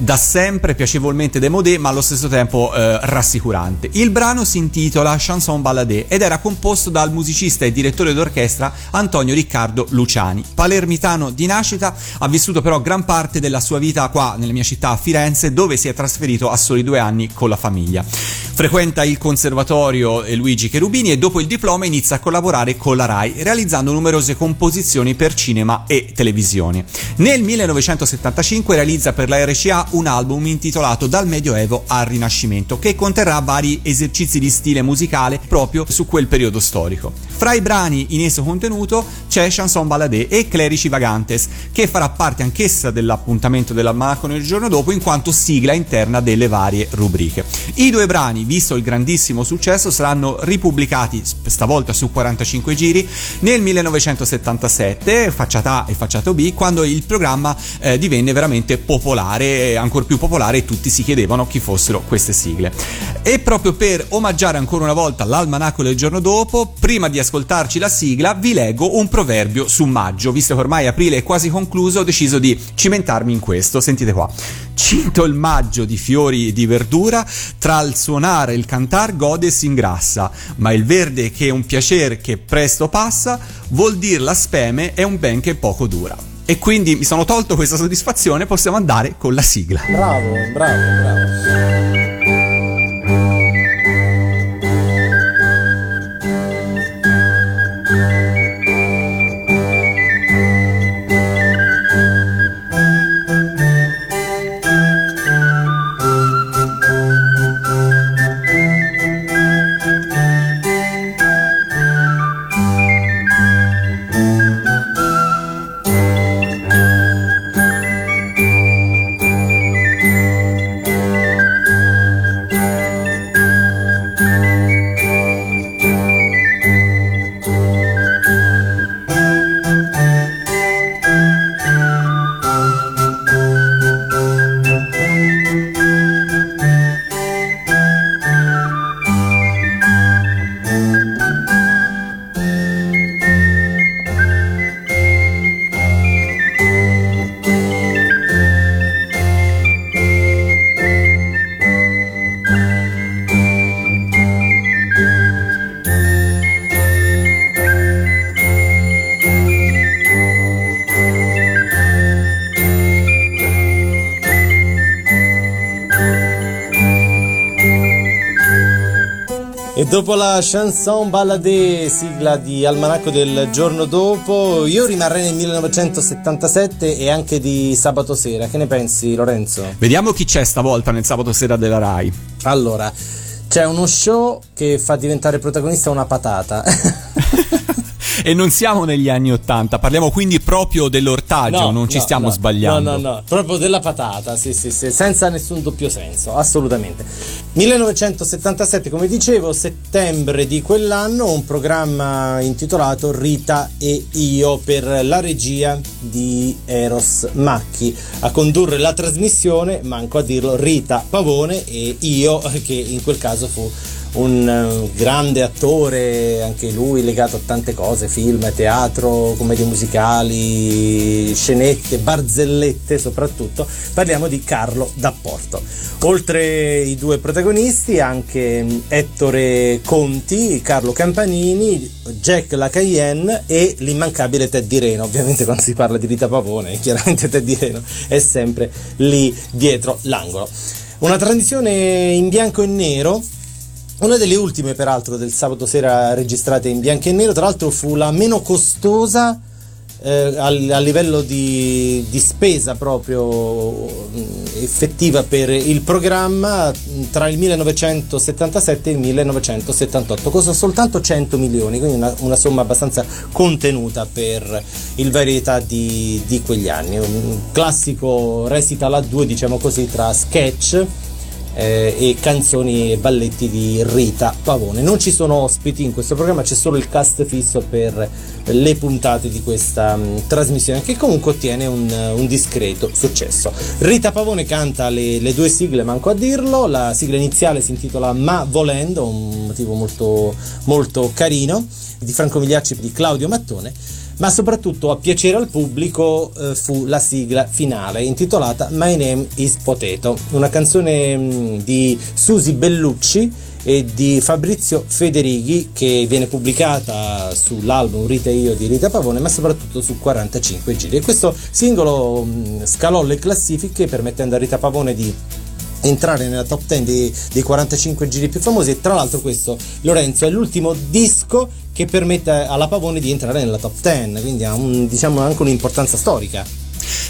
da sempre piacevolmente demodé ma allo stesso tempo eh, rassicurante. Il brano si intitola Chanson Balladé ed era composto dal musicista e direttore d'orchestra Antonio Riccardo Luciani. Palermitano di nascita, ha vissuto però gran parte della sua vita qua nella mia città a Firenze dove si è trasferito a soli due anni con la famiglia. Frequenta il conservatorio Luigi Cherubini e dopo il diploma inizia a collaborare con la RAI realizzando numerose composizioni per cinema e televisione. Nel 1975 realizza per la RCA un album intitolato Dal Medioevo al Rinascimento, che conterrà vari esercizi di stile musicale proprio su quel periodo storico. Fra i brani in esso contenuto c'è Chanson Balladé e Clerici Vagantes, che farà parte anch'essa dell'appuntamento dell'almanacco nel giorno dopo in quanto sigla interna delle varie rubriche. I due brani, visto il grandissimo successo, saranno ripubblicati stavolta su 45 giri nel 1977, facciata A e facciata B, quando il programma eh, divenne veramente popolare, ancora più popolare e tutti si chiedevano chi fossero queste sigle. E proprio per omaggiare ancora una volta l'almanacco del giorno dopo, prima di ascoltarci la sigla, vi leggo un proverbio su maggio, visto che ormai aprile è quasi concluso, ho deciso di cimentarmi in questo, sentite qua. Cinto il maggio di fiori e di verdura, tra il suonare e il cantar gode e si ingrassa, ma il verde che è un piacere che presto passa, vuol dir la speme è un ben che poco dura. E quindi mi sono tolto questa soddisfazione, possiamo andare con la sigla. Bravo, bravo, bravo. Dopo la chanson balladé, sigla di Almanacco del giorno dopo, io rimarrei nel 1977 e anche di sabato sera. Che ne pensi, Lorenzo? Vediamo chi c'è stavolta nel sabato sera della Rai. Allora, c'è uno show che fa diventare protagonista una patata. <laughs> E non siamo negli anni Ottanta, parliamo quindi proprio dell'ortaggio, non ci no, stiamo no, sbagliando. No, no, no, proprio della patata, sì, sì, sì, senza nessun doppio senso, assolutamente. 1977, come dicevo, settembre di quell'anno, un programma intitolato Rita e io per la regia di Eros Macchi. A condurre la trasmissione, manco a dirlo, Rita Pavone e io, che in quel caso fu un eh, grande attore, anche lui legato a tante cose, film, teatro, commedie musicali, scenette, barzellette soprattutto. Parliamo di Carlo D'Apporto. Oltre i due protagonisti anche mm, Ettore Conti, Carlo Campanini, Jack La Cayenne e l'immancabile Teddy Reno. Ovviamente quando si parla di Rita Pavone, <laughs> chiaramente Teddy Reno è sempre lì dietro l'angolo. Una tradizione in bianco e nero una delle ultime, peraltro, del sabato sera registrate in bianco e nero, tra l'altro fu la meno costosa eh, a, a livello di, di spesa proprio mh, effettiva per il programma mh, tra il 1977 e il 1978. Costa soltanto 100 milioni, quindi una, una somma abbastanza contenuta per il varietà di, di quegli anni. Un classico recital a due, diciamo così, tra sketch eh, e canzoni e balletti di Rita Pavone. Non ci sono ospiti in questo programma, c'è solo il cast fisso per le puntate di questa mh, trasmissione che comunque ottiene un, un discreto successo. Rita Pavone canta le, le, due sigle, manco a dirlo, la sigla iniziale si intitola Ma Volendo, un motivo molto, molto carino, di Franco Migliacci di Claudio Mattone ma soprattutto a piacere al pubblico eh, fu la sigla finale intitolata My Name is Potato, una canzone mh, di Susi Bellucci e di Fabrizio Federighi che viene pubblicata sull'album Rita e io di Rita Pavone ma soprattutto su 45 giri. E questo singolo mh, scalò le classifiche permettendo a Rita Pavone di entrare nella top 10 dei, dei 45 giri più famosi e tra l'altro questo Lorenzo è l'ultimo disco che permette alla Pavone di entrare nella top 10 quindi ha un, diciamo anche un'importanza storica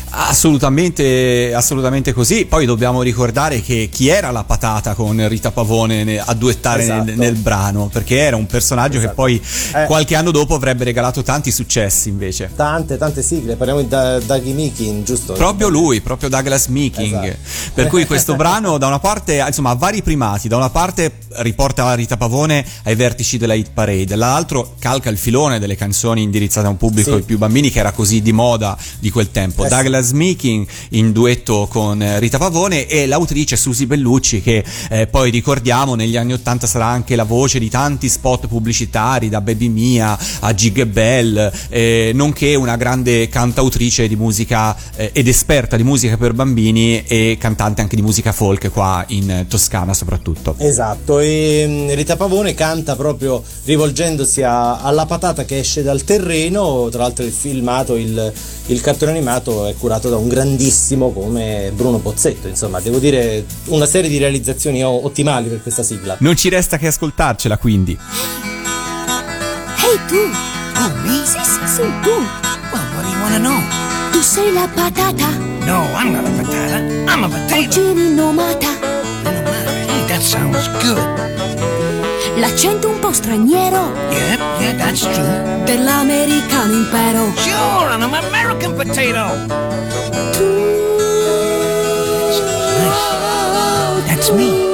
Assolutamente, assolutamente così. Poi dobbiamo ricordare che chi era la patata con Rita Pavone a duettare esatto. nel, nel, brano, perché era un personaggio esatto. che poi eh, qualche anno dopo avrebbe regalato tanti successi invece. Tante, tante sigle, parliamo di Dougie Meeking, giusto? Proprio lui, proprio Douglas Meeking. Esatto. Per cui questo <laughs> brano da una parte, insomma, ha vari primati, da una parte riporta Rita Pavone ai vertici della hit parade, dall'altro calca il filone delle canzoni indirizzate a un pubblico sì. più bambini che era così di moda di quel tempo. Eh, Douglas Meeking in duetto con Rita Pavone e l'autrice Susi Bellucci che eh, poi ricordiamo negli anni 80 sarà anche la voce di tanti spot pubblicitari da Baby Mia a Gig Bell eh, nonché una grande cantautrice di musica eh, ed esperta di musica per bambini e cantante anche di musica folk qua in Toscana soprattutto. Esatto e mm, Rita Pavone canta proprio rivolgendosi a, alla patata che esce dal terreno tra l'altro il filmato il, il cartone animato è curato da un grandissimo come Bruno Pozzetto. Insomma, devo dire una serie di realizzazioni ottimali per questa sigla. Non ci resta che ascoltarcela, quindi. Ehi hey, tu! Oh, me? Sì, sì, sì, tu! Well, what do you want to know? Tu sei la patata? No, I'm not a patata. I'm a potato. Oggi rinomata. Rinomata? Hey, that sounds good. L'accento un po' straniero. Yeah, yeah, that's true. Dell'americano impero. Sure, I'm an American potato. Tu. Nice. That's me.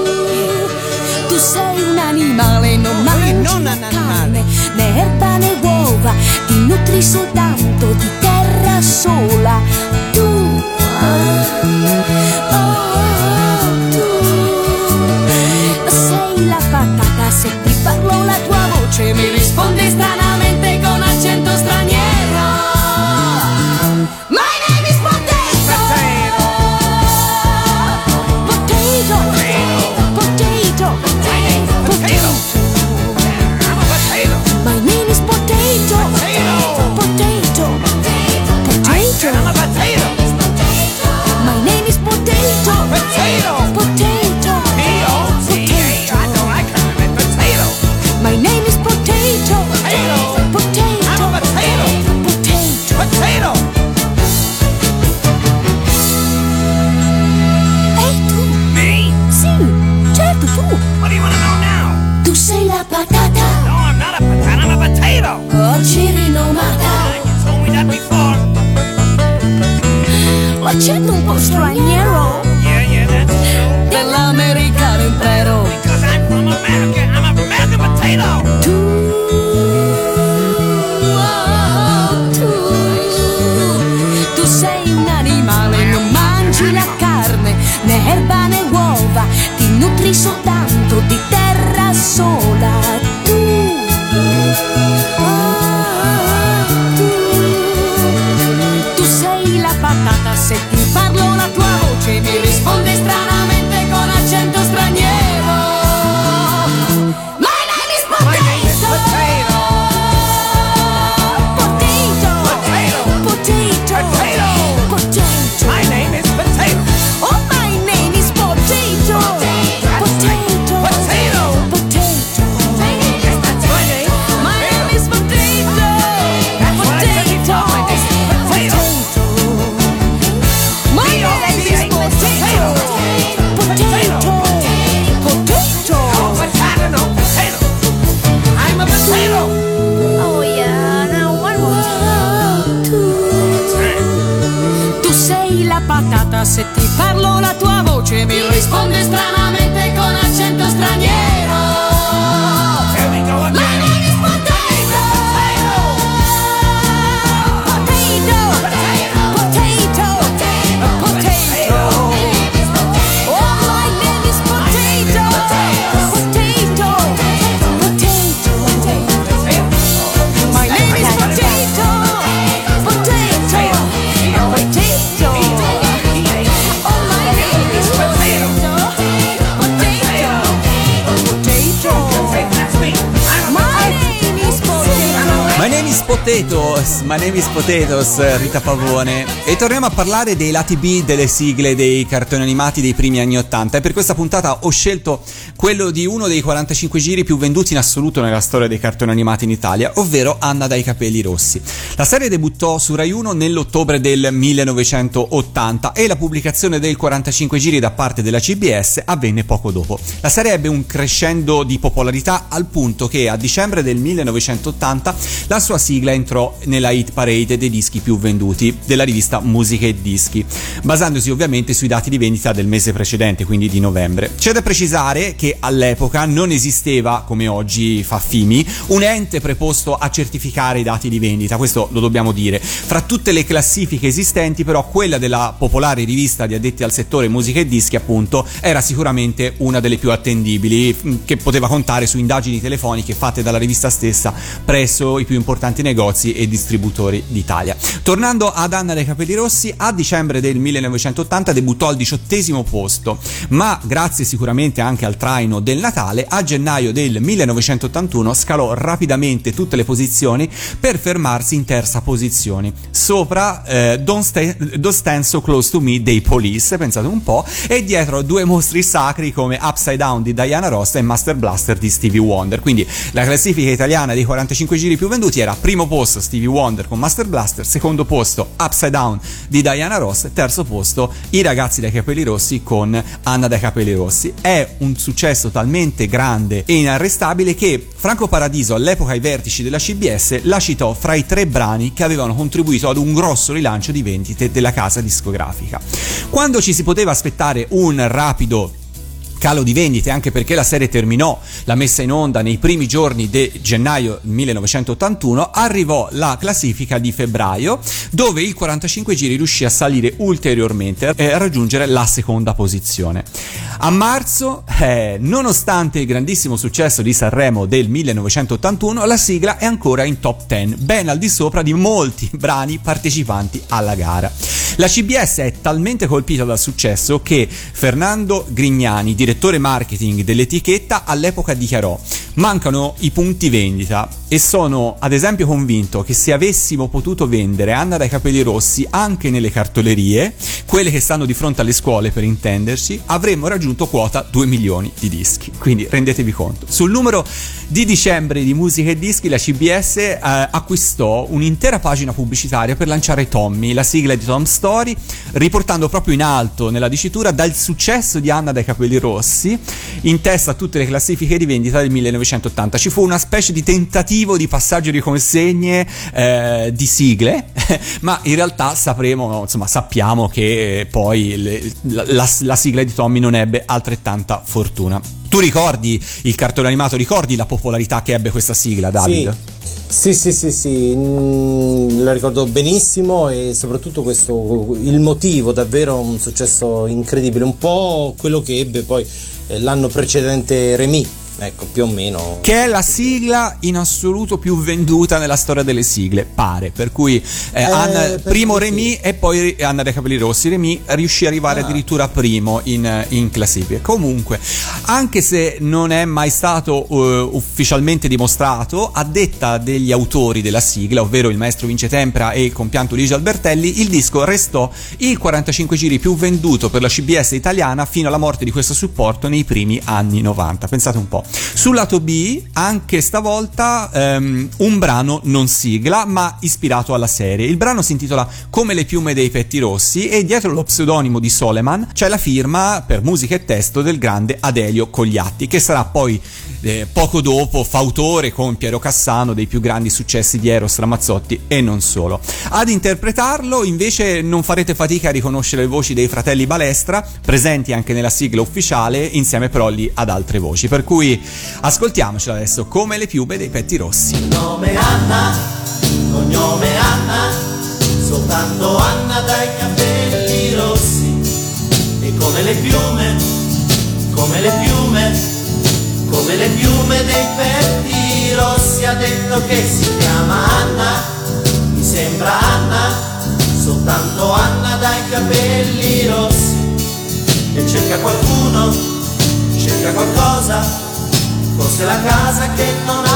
Tu sei un animale, non mangi non carne, né erba né uova, ti nutri soltanto di terra sola. Tu. Oh, se ti parlo la tua voce mi risponde stranamente L'accento un po' straniero my name is Potatoes, Rita Pavone. E torniamo a parlare dei lati B delle sigle dei cartoni animati dei primi anni 80. E per questa puntata ho scelto quello di uno dei 45 giri più venduti in assoluto nella storia dei cartoni animati in Italia, ovvero Anna dai capelli rossi. La serie debuttò su Rai 1 nell'ottobre del 1980 e la pubblicazione del 45 giri da parte della CBS avvenne poco dopo. La serie ebbe un crescendo di popolarità al punto che a dicembre del 1980 la sua sigla entrò nella hit parade dei dischi più venduti della rivista Musica e Dischi, basandosi ovviamente sui dati di vendita del mese precedente, quindi di novembre. C'è da precisare che all'epoca non esisteva, come oggi fa Fimi, un ente preposto a certificare i dati di vendita, questo lo dobbiamo dire. Fra tutte le classifiche esistenti, però, quella della popolare rivista di addetti al settore musica e dischi, appunto, era sicuramente una delle più attendibili, mh, che poteva contare su indagini telefoniche fatte dalla rivista stessa presso i più importanti negozi e distributori d'Italia. Tornando ad Anna dei capelli rossi, a dicembre del 1980 debuttò al diciottesimo posto, ma grazie sicuramente anche al traino del Natale, a gennaio del 1981 scalò rapidamente tutte le posizioni per fermarsi in terza posizione, sopra eh, Don't, Stay- Don't Stand So Close to Me dei Police, pensate un po', e dietro due mostri sacri come Upside Down di Diana Ross e Master Blaster di Stevie Wonder. Quindi la classifica italiana dei 45 giri più venduti era primo posto Stevie Wonder con Master Blaster, secondo posto Upside Down di Diana Ross, terzo posto I ragazzi dai capelli rossi con Anna dai capelli rossi. È un successo talmente grande e inarrestabile che Franco Paradiso all'epoca ai vertici della CBS la citò fra i tre brani che avevano contribuito ad un grosso rilancio di vendite della casa discografica. Quando ci si poteva aspettare un rapido calo di vendite anche perché la serie terminò la messa in onda nei primi giorni di gennaio 1981 arrivò la classifica di febbraio dove il 45 giri riuscì a salire ulteriormente e a raggiungere la seconda posizione. A marzo eh, nonostante il grandissimo successo di Sanremo del 1981 la sigla è ancora in top 10 ben al di sopra di molti <laughs> brani partecipanti alla gara. La CBS è talmente colpita dal successo che Fernando Grignani, direttore marketing dell'etichetta, all'epoca dichiarò mancano i punti vendita e sono ad esempio convinto che se avessimo potuto vendere Anna dai capelli rossi anche nelle cartolerie, quelle che stanno di fronte alle scuole per intenderci, avremmo raggiunto quota 2 milioni di dischi. Quindi rendetevi conto. Sul numero di dicembre di musica e dischi la CBS eh, acquistò un'intera pagina pubblicitaria per lanciare Tommy, la sigla di Tom Story, riportando proprio in alto nella dicitura dal successo di Anna dai capelli rossi in testa a tutte le classifiche di vendita del 1980. Ci fu una specie di tentativo di passaggio di consegne eh, di sigle, <laughs> ma in realtà sapremo, insomma, sappiamo che poi le- la, la- la sigla di Tommy non ebbe altrettanta fortuna. Tu ricordi il cartone animato, ricordi la popolarità che ebbe questa sigla, David? Sì, sì, sì, sì, mm, la ricordo benissimo e soprattutto questo, il motivo, davvero un successo incredibile, un po' quello che ebbe poi eh, l'anno precedente Remy, ecco, più o meno. Che è la sigla in assoluto più venduta nella storia delle sigle, pare. Per cui eh, Anna- per primo sì. Remy e poi Anna dei capelli rossi. Remy riuscì ad arrivare Ah. addirittura primo in, in classifica. Comunque, anche se non è mai stato eh, ufficialmente dimostrato, a detta degli autori della sigla, ovvero il maestro Vince Tempera e il compianto Luigi Albertelli, il disco restò il 45 giri più venduto per la CBS italiana fino alla morte di questo supporto nei primi anni 90. Pensate un po'. Sul lato B, anche stavolta ehm, un brano non sigla, ma ispirato alla serie. Il brano si intitola Come le piume dei petti rossi e dietro lo pseudonimo di Soleman c'è la firma per musica e testo del grande Adelio Cogliatti, che sarà poi eh, poco dopo fautore con Piero Cassano dei più grandi successi di Eros Ramazzotti e non solo. Ad interpretarlo invece non farete fatica a riconoscere le voci dei fratelli Balestra, presenti anche nella sigla ufficiale, insieme però lì ad altre voci. Per cui ascoltiamocelo adesso come le piume dei petti rossi. Nome Anna, cognome Anna, soltanto Anna dai capelli rossi. E come le piume, come le piume, come le piume dei petti rossi ha detto che si chiama Anna, mi sembra Anna, soltanto Anna dai capelli rossi. E cerca qualcuno, cerca qualcosa, forse la casa che non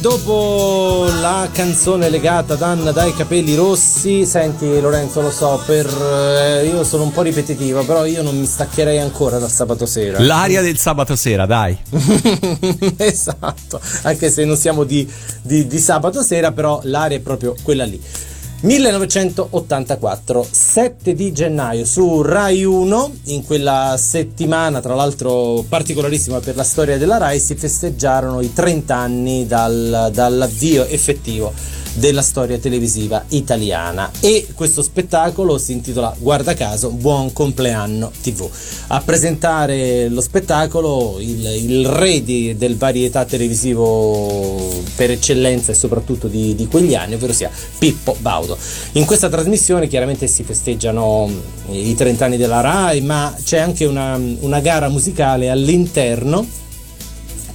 dopo la canzone legata ad Anna dai capelli rossi, senti Lorenzo, lo so, per, eh, io sono un po' ripetitivo, però io non mi staccherei ancora dal sabato sera. L'aria del sabato sera, dai. <laughs> esatto, anche se non siamo di, di- di sabato sera, però l'aria è proprio quella lì. 1984, 7 di gennaio su Rai 1, in quella settimana, tra l'altro particolarissima per la storia della Rai, si festeggiarono i 30 anni dal- dall'avvio effettivo della storia televisiva italiana e questo spettacolo si intitola guarda caso Buon compleanno TV. A presentare lo spettacolo il, il re di- del varietà televisivo per eccellenza e soprattutto di, di quegli anni, ovvero sia Pippo Baudo. In questa trasmissione chiaramente si festeggiano i 30 anni della RAI, ma c'è anche una, una gara musicale all'interno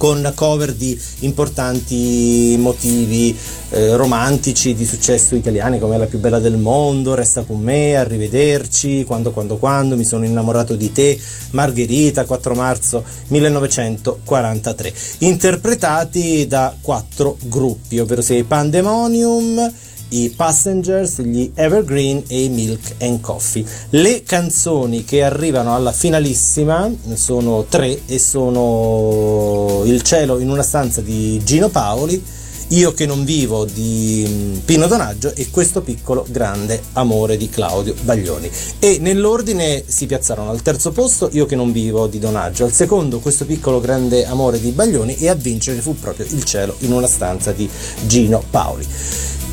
con cover di importanti motivi eh, romantici di successo italiani come La più bella del mondo, Resta con me, Arrivederci, Quando quando quando, Mi sono innamorato di te, Margherita, 4 marzo 1943, interpretati da quattro gruppi, ovvero sia i Pandemonium, i Passengers, gli Evergreen e i Milk and Coffee. Le canzoni che arrivano alla finalissima sono tre e sono Il cielo in una stanza di Gino Paoli, Io che non vivo di mm, Pino Donaggio e Questo piccolo grande amore di Claudio Baglioni. E nell'ordine si piazzarono al terzo posto Io che non vivo di Donaggio, al secondo Questo piccolo grande amore di Baglioni e a vincere fu proprio Il cielo in una stanza di Gino Paoli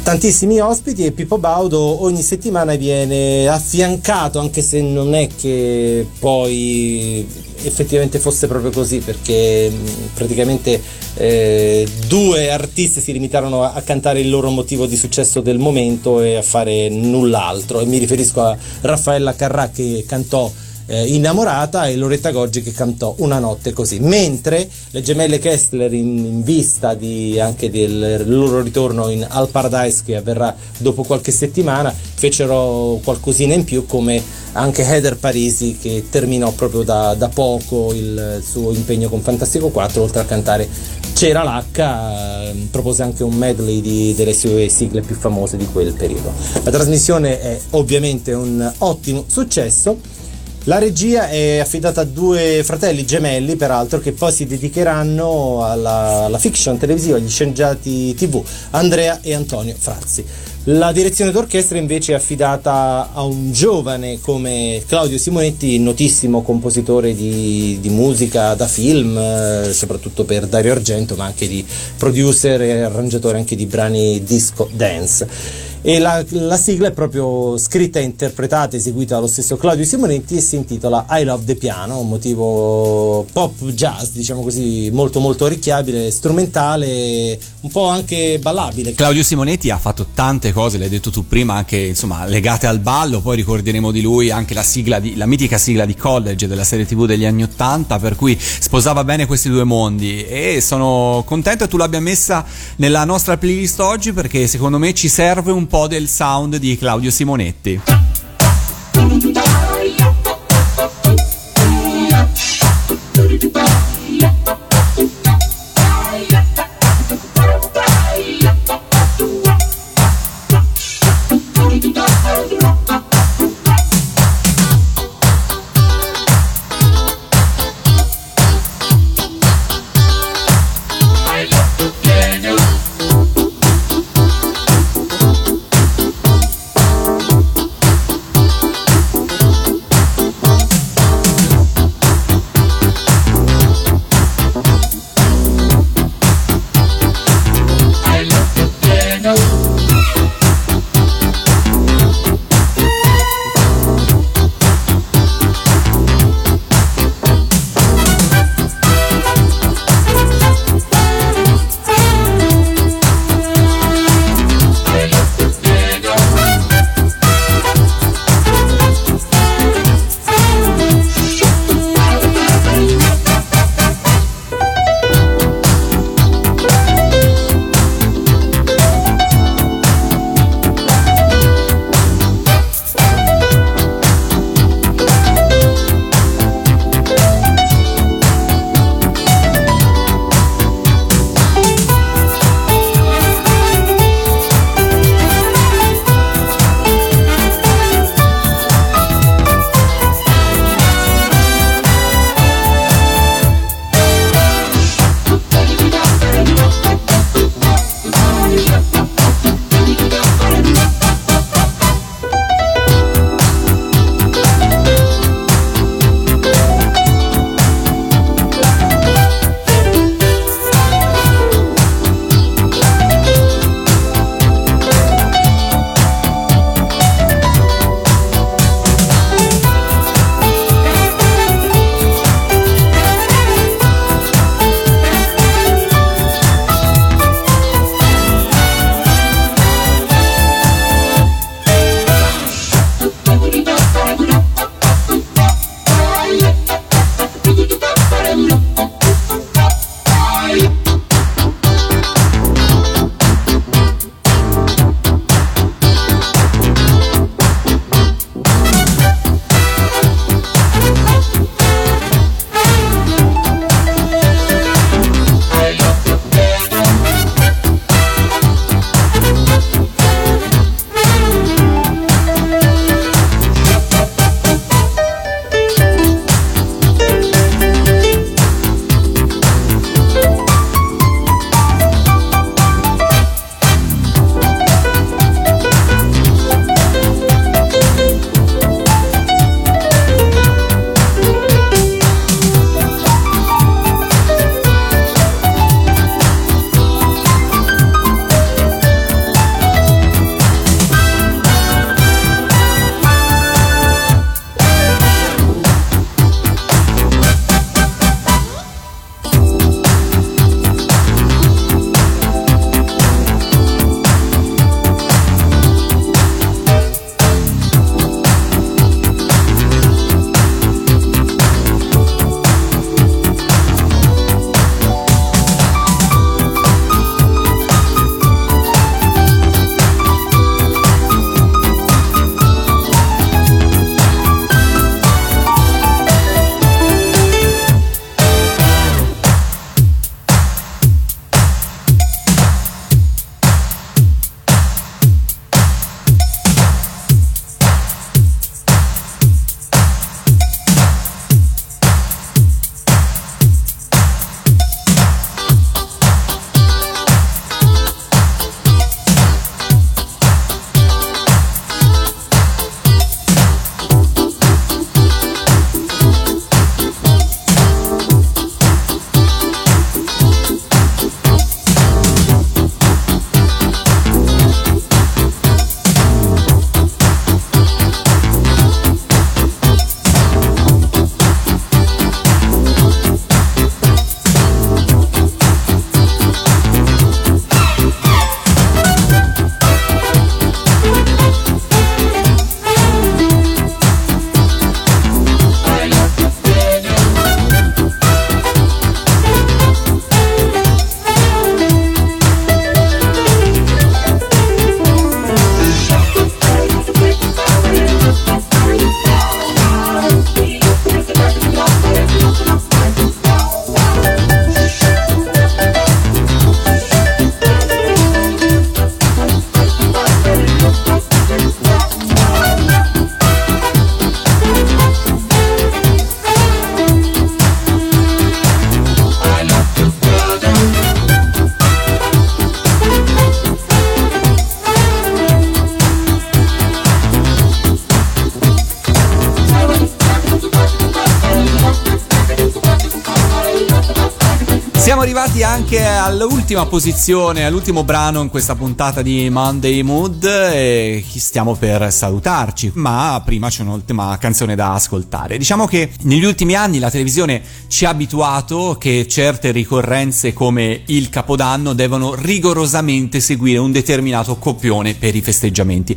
tantissimi ospiti e Pippo Baudo ogni settimana viene affiancato anche se non è che poi effettivamente fosse proprio così perché mh, praticamente eh, due artisti si limitarono a, a cantare il loro motivo di successo del momento e a fare null'altro. E mi riferisco a Raffaella Carrà che cantò eh, Innamorata e Loretta Goggi che cantò Una notte così. Mentre le gemelle Kessler in, in vista di, anche del loro ritorno in Al Paradise che avverrà dopo qualche settimana fecero qualcosina in più come anche Heather Parisi che terminò proprio da, da poco il suo impegno con Fantastico 4 oltre a cantare c'era l'H, eh, propose anche un medley di- delle sue sigle più famose di quel periodo. La trasmissione è ovviamente un ottimo successo. La regia è affidata a due fratelli gemelli, peraltro, che poi si dedicheranno alla, alla fiction televisiva, agli sceneggiati TV, Andrea e Antonio Frazzi. La direzione d'orchestra invece è affidata a un giovane come Claudio Simonetti, notissimo compositore di, di musica da film, eh, soprattutto per Dario Argento, ma anche di producer e arrangiatore anche di brani disco dance e la, la sigla è proprio scritta interpretata, eseguita dallo stesso Claudio Simonetti e si intitola I Love the Piano, un motivo pop jazz, diciamo così, molto molto orecchiabile, strumentale, un po' anche ballabile. Claudio Simonetti ha fatto tante cose, l'hai detto tu prima, anche insomma legate al ballo, poi ricorderemo di lui anche la sigla di, la mitica sigla di college della serie tv degli anni 80, per cui sposava bene questi due mondi e sono contento che tu l'abbia messa nella nostra playlist oggi perché secondo me ci serve un po' del sound di Claudio Simonetti. Arrivati anche all'ultima posizione, all'ultimo brano in questa puntata di Monday Mood e stiamo per salutarci, ma prima c'è un'ultima canzone da ascoltare. Diciamo che negli ultimi anni la televisione ci ha abituato che certe ricorrenze come il Capodanno devono rigorosamente seguire un determinato copione per i festeggiamenti.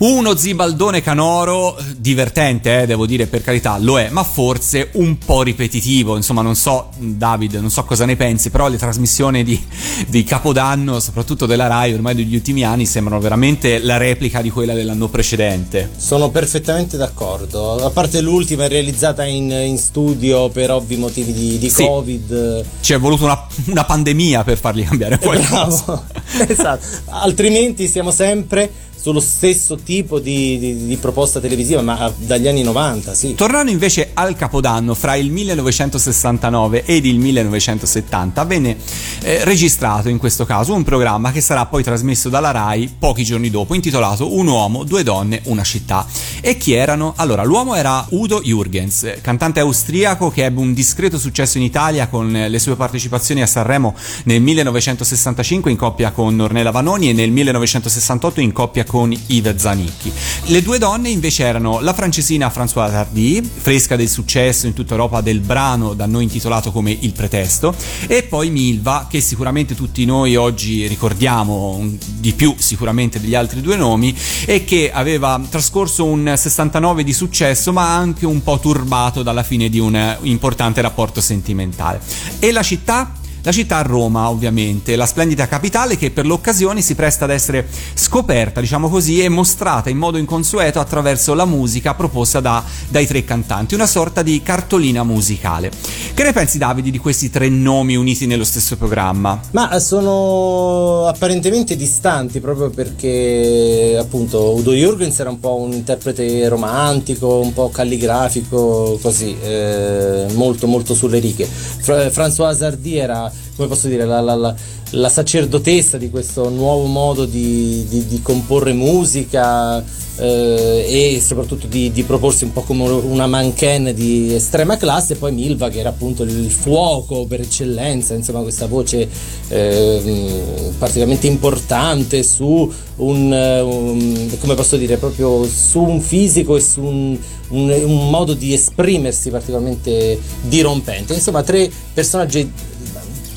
Uno zibaldone canoro, divertente, eh, devo dire per carità, lo è, ma forse un po' ripetitivo. Insomma, non so, David, non so cosa ne pensi, però le trasmissioni di, di Capodanno, soprattutto della Rai, ormai degli ultimi anni, sembrano veramente la replica di quella dell'anno precedente. Sono perfettamente d'accordo. A parte l'ultima realizzata in, in studio per ovvi motivi di, di Sì. Covid. Ci è voluta una, una pandemia per farli cambiare qualcosa. Bravo. <laughs> esatto. Altrimenti siamo sempre sullo stesso tipo di, di- di proposta televisiva, ma dagli anni 90, sì. Tornando invece al Capodanno, fra il 1969 ed il 1970 venne eh, registrato in questo caso un programma che sarà poi trasmesso dalla RAI pochi giorni dopo, intitolato Un uomo, due donne, una città. E chi erano? Allora, l'uomo era Udo Jürgens, cantante austriaco che ebbe un discreto successo in Italia con le sue partecipazioni a Sanremo nel 1965 in coppia con Ornella Vanoni e nel 1968 in coppia con Yves Zanicchi. Le due donne invece erano la francesina Françoise Hardy, fresca del successo in tutta Europa del brano da noi intitolato come Il pretesto, e poi Milva, che sicuramente tutti noi oggi ricordiamo di più sicuramente degli altri due nomi, e che aveva trascorso un 69 di successo, ma anche un po' turbato dalla fine di un importante rapporto sentimentale. E la città? La città Roma, ovviamente, la splendida capitale che per l'occasione si presta ad essere scoperta, diciamo così, e mostrata in modo inconsueto attraverso la musica proposta da- dai tre cantanti, una sorta di cartolina musicale. Che ne pensi, Davide, di questi tre nomi uniti nello stesso programma? Ma sono apparentemente distanti proprio perché appunto Udo Jürgens era un po' un interprete romantico, un po' calligrafico, così, eh, molto molto sulle righe. Fra- Françoise Hardy era, come posso dire, la, la- la- sacerdotessa di questo nuovo modo di, di- di comporre musica eh, e soprattutto di, di proporsi un po' come una mannequin di estrema classe, e poi Milva che era appunto il fuoco per eccellenza, insomma questa voce eh, particolarmente importante su un, eh, un- come posso dire, proprio su un fisico e su un, un- un modo di esprimersi particolarmente dirompente. Insomma, tre personaggi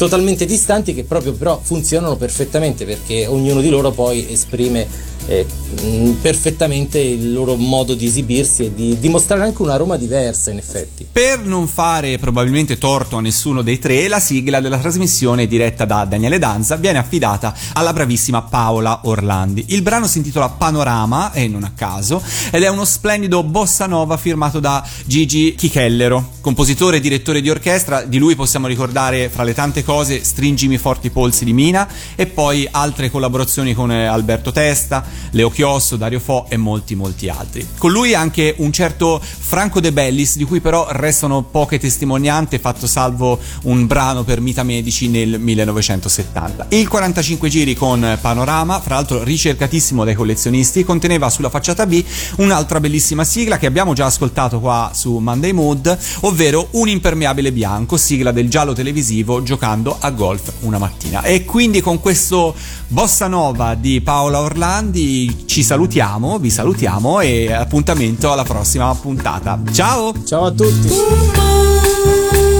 totalmente distanti che proprio però funzionano perfettamente perché ognuno di loro poi esprime mh, perfettamente il loro modo di esibirsi e di dimostrare anche una Roma diversa in effetti. Per non fare probabilmente torto a nessuno dei tre, la sigla della trasmissione diretta da Daniele Danza viene affidata alla bravissima Paola Orlandi. Il brano si intitola Panorama, e non a caso, ed è uno splendido bossa nova firmato da Gigi Chicellero, compositore e direttore di orchestra. Di lui possiamo ricordare fra le tante cose Stringimi forti polsi di Mina e poi altre collaborazioni con eh, Alberto Testa, Leo Chiosso, Dario Fo e molti molti altri. Con lui anche un certo Franco De Bellis, di cui però restano poche testimonianze, fatto salvo un brano per Mita Medici nel 1970. Il 45 giri con Panorama, fra l'altro ricercatissimo dai collezionisti, conteneva sulla facciata B un'altra bellissima sigla che abbiamo già ascoltato qua su Monday Mood, ovvero Un impermeabile bianco, sigla del giallo televisivo giocando a golf una mattina. E quindi con questo bossa nova di Paola Orlandi ci salutiamo, vi salutiamo e appuntamento alla prossima puntata. Ciao! Ciao a tutti!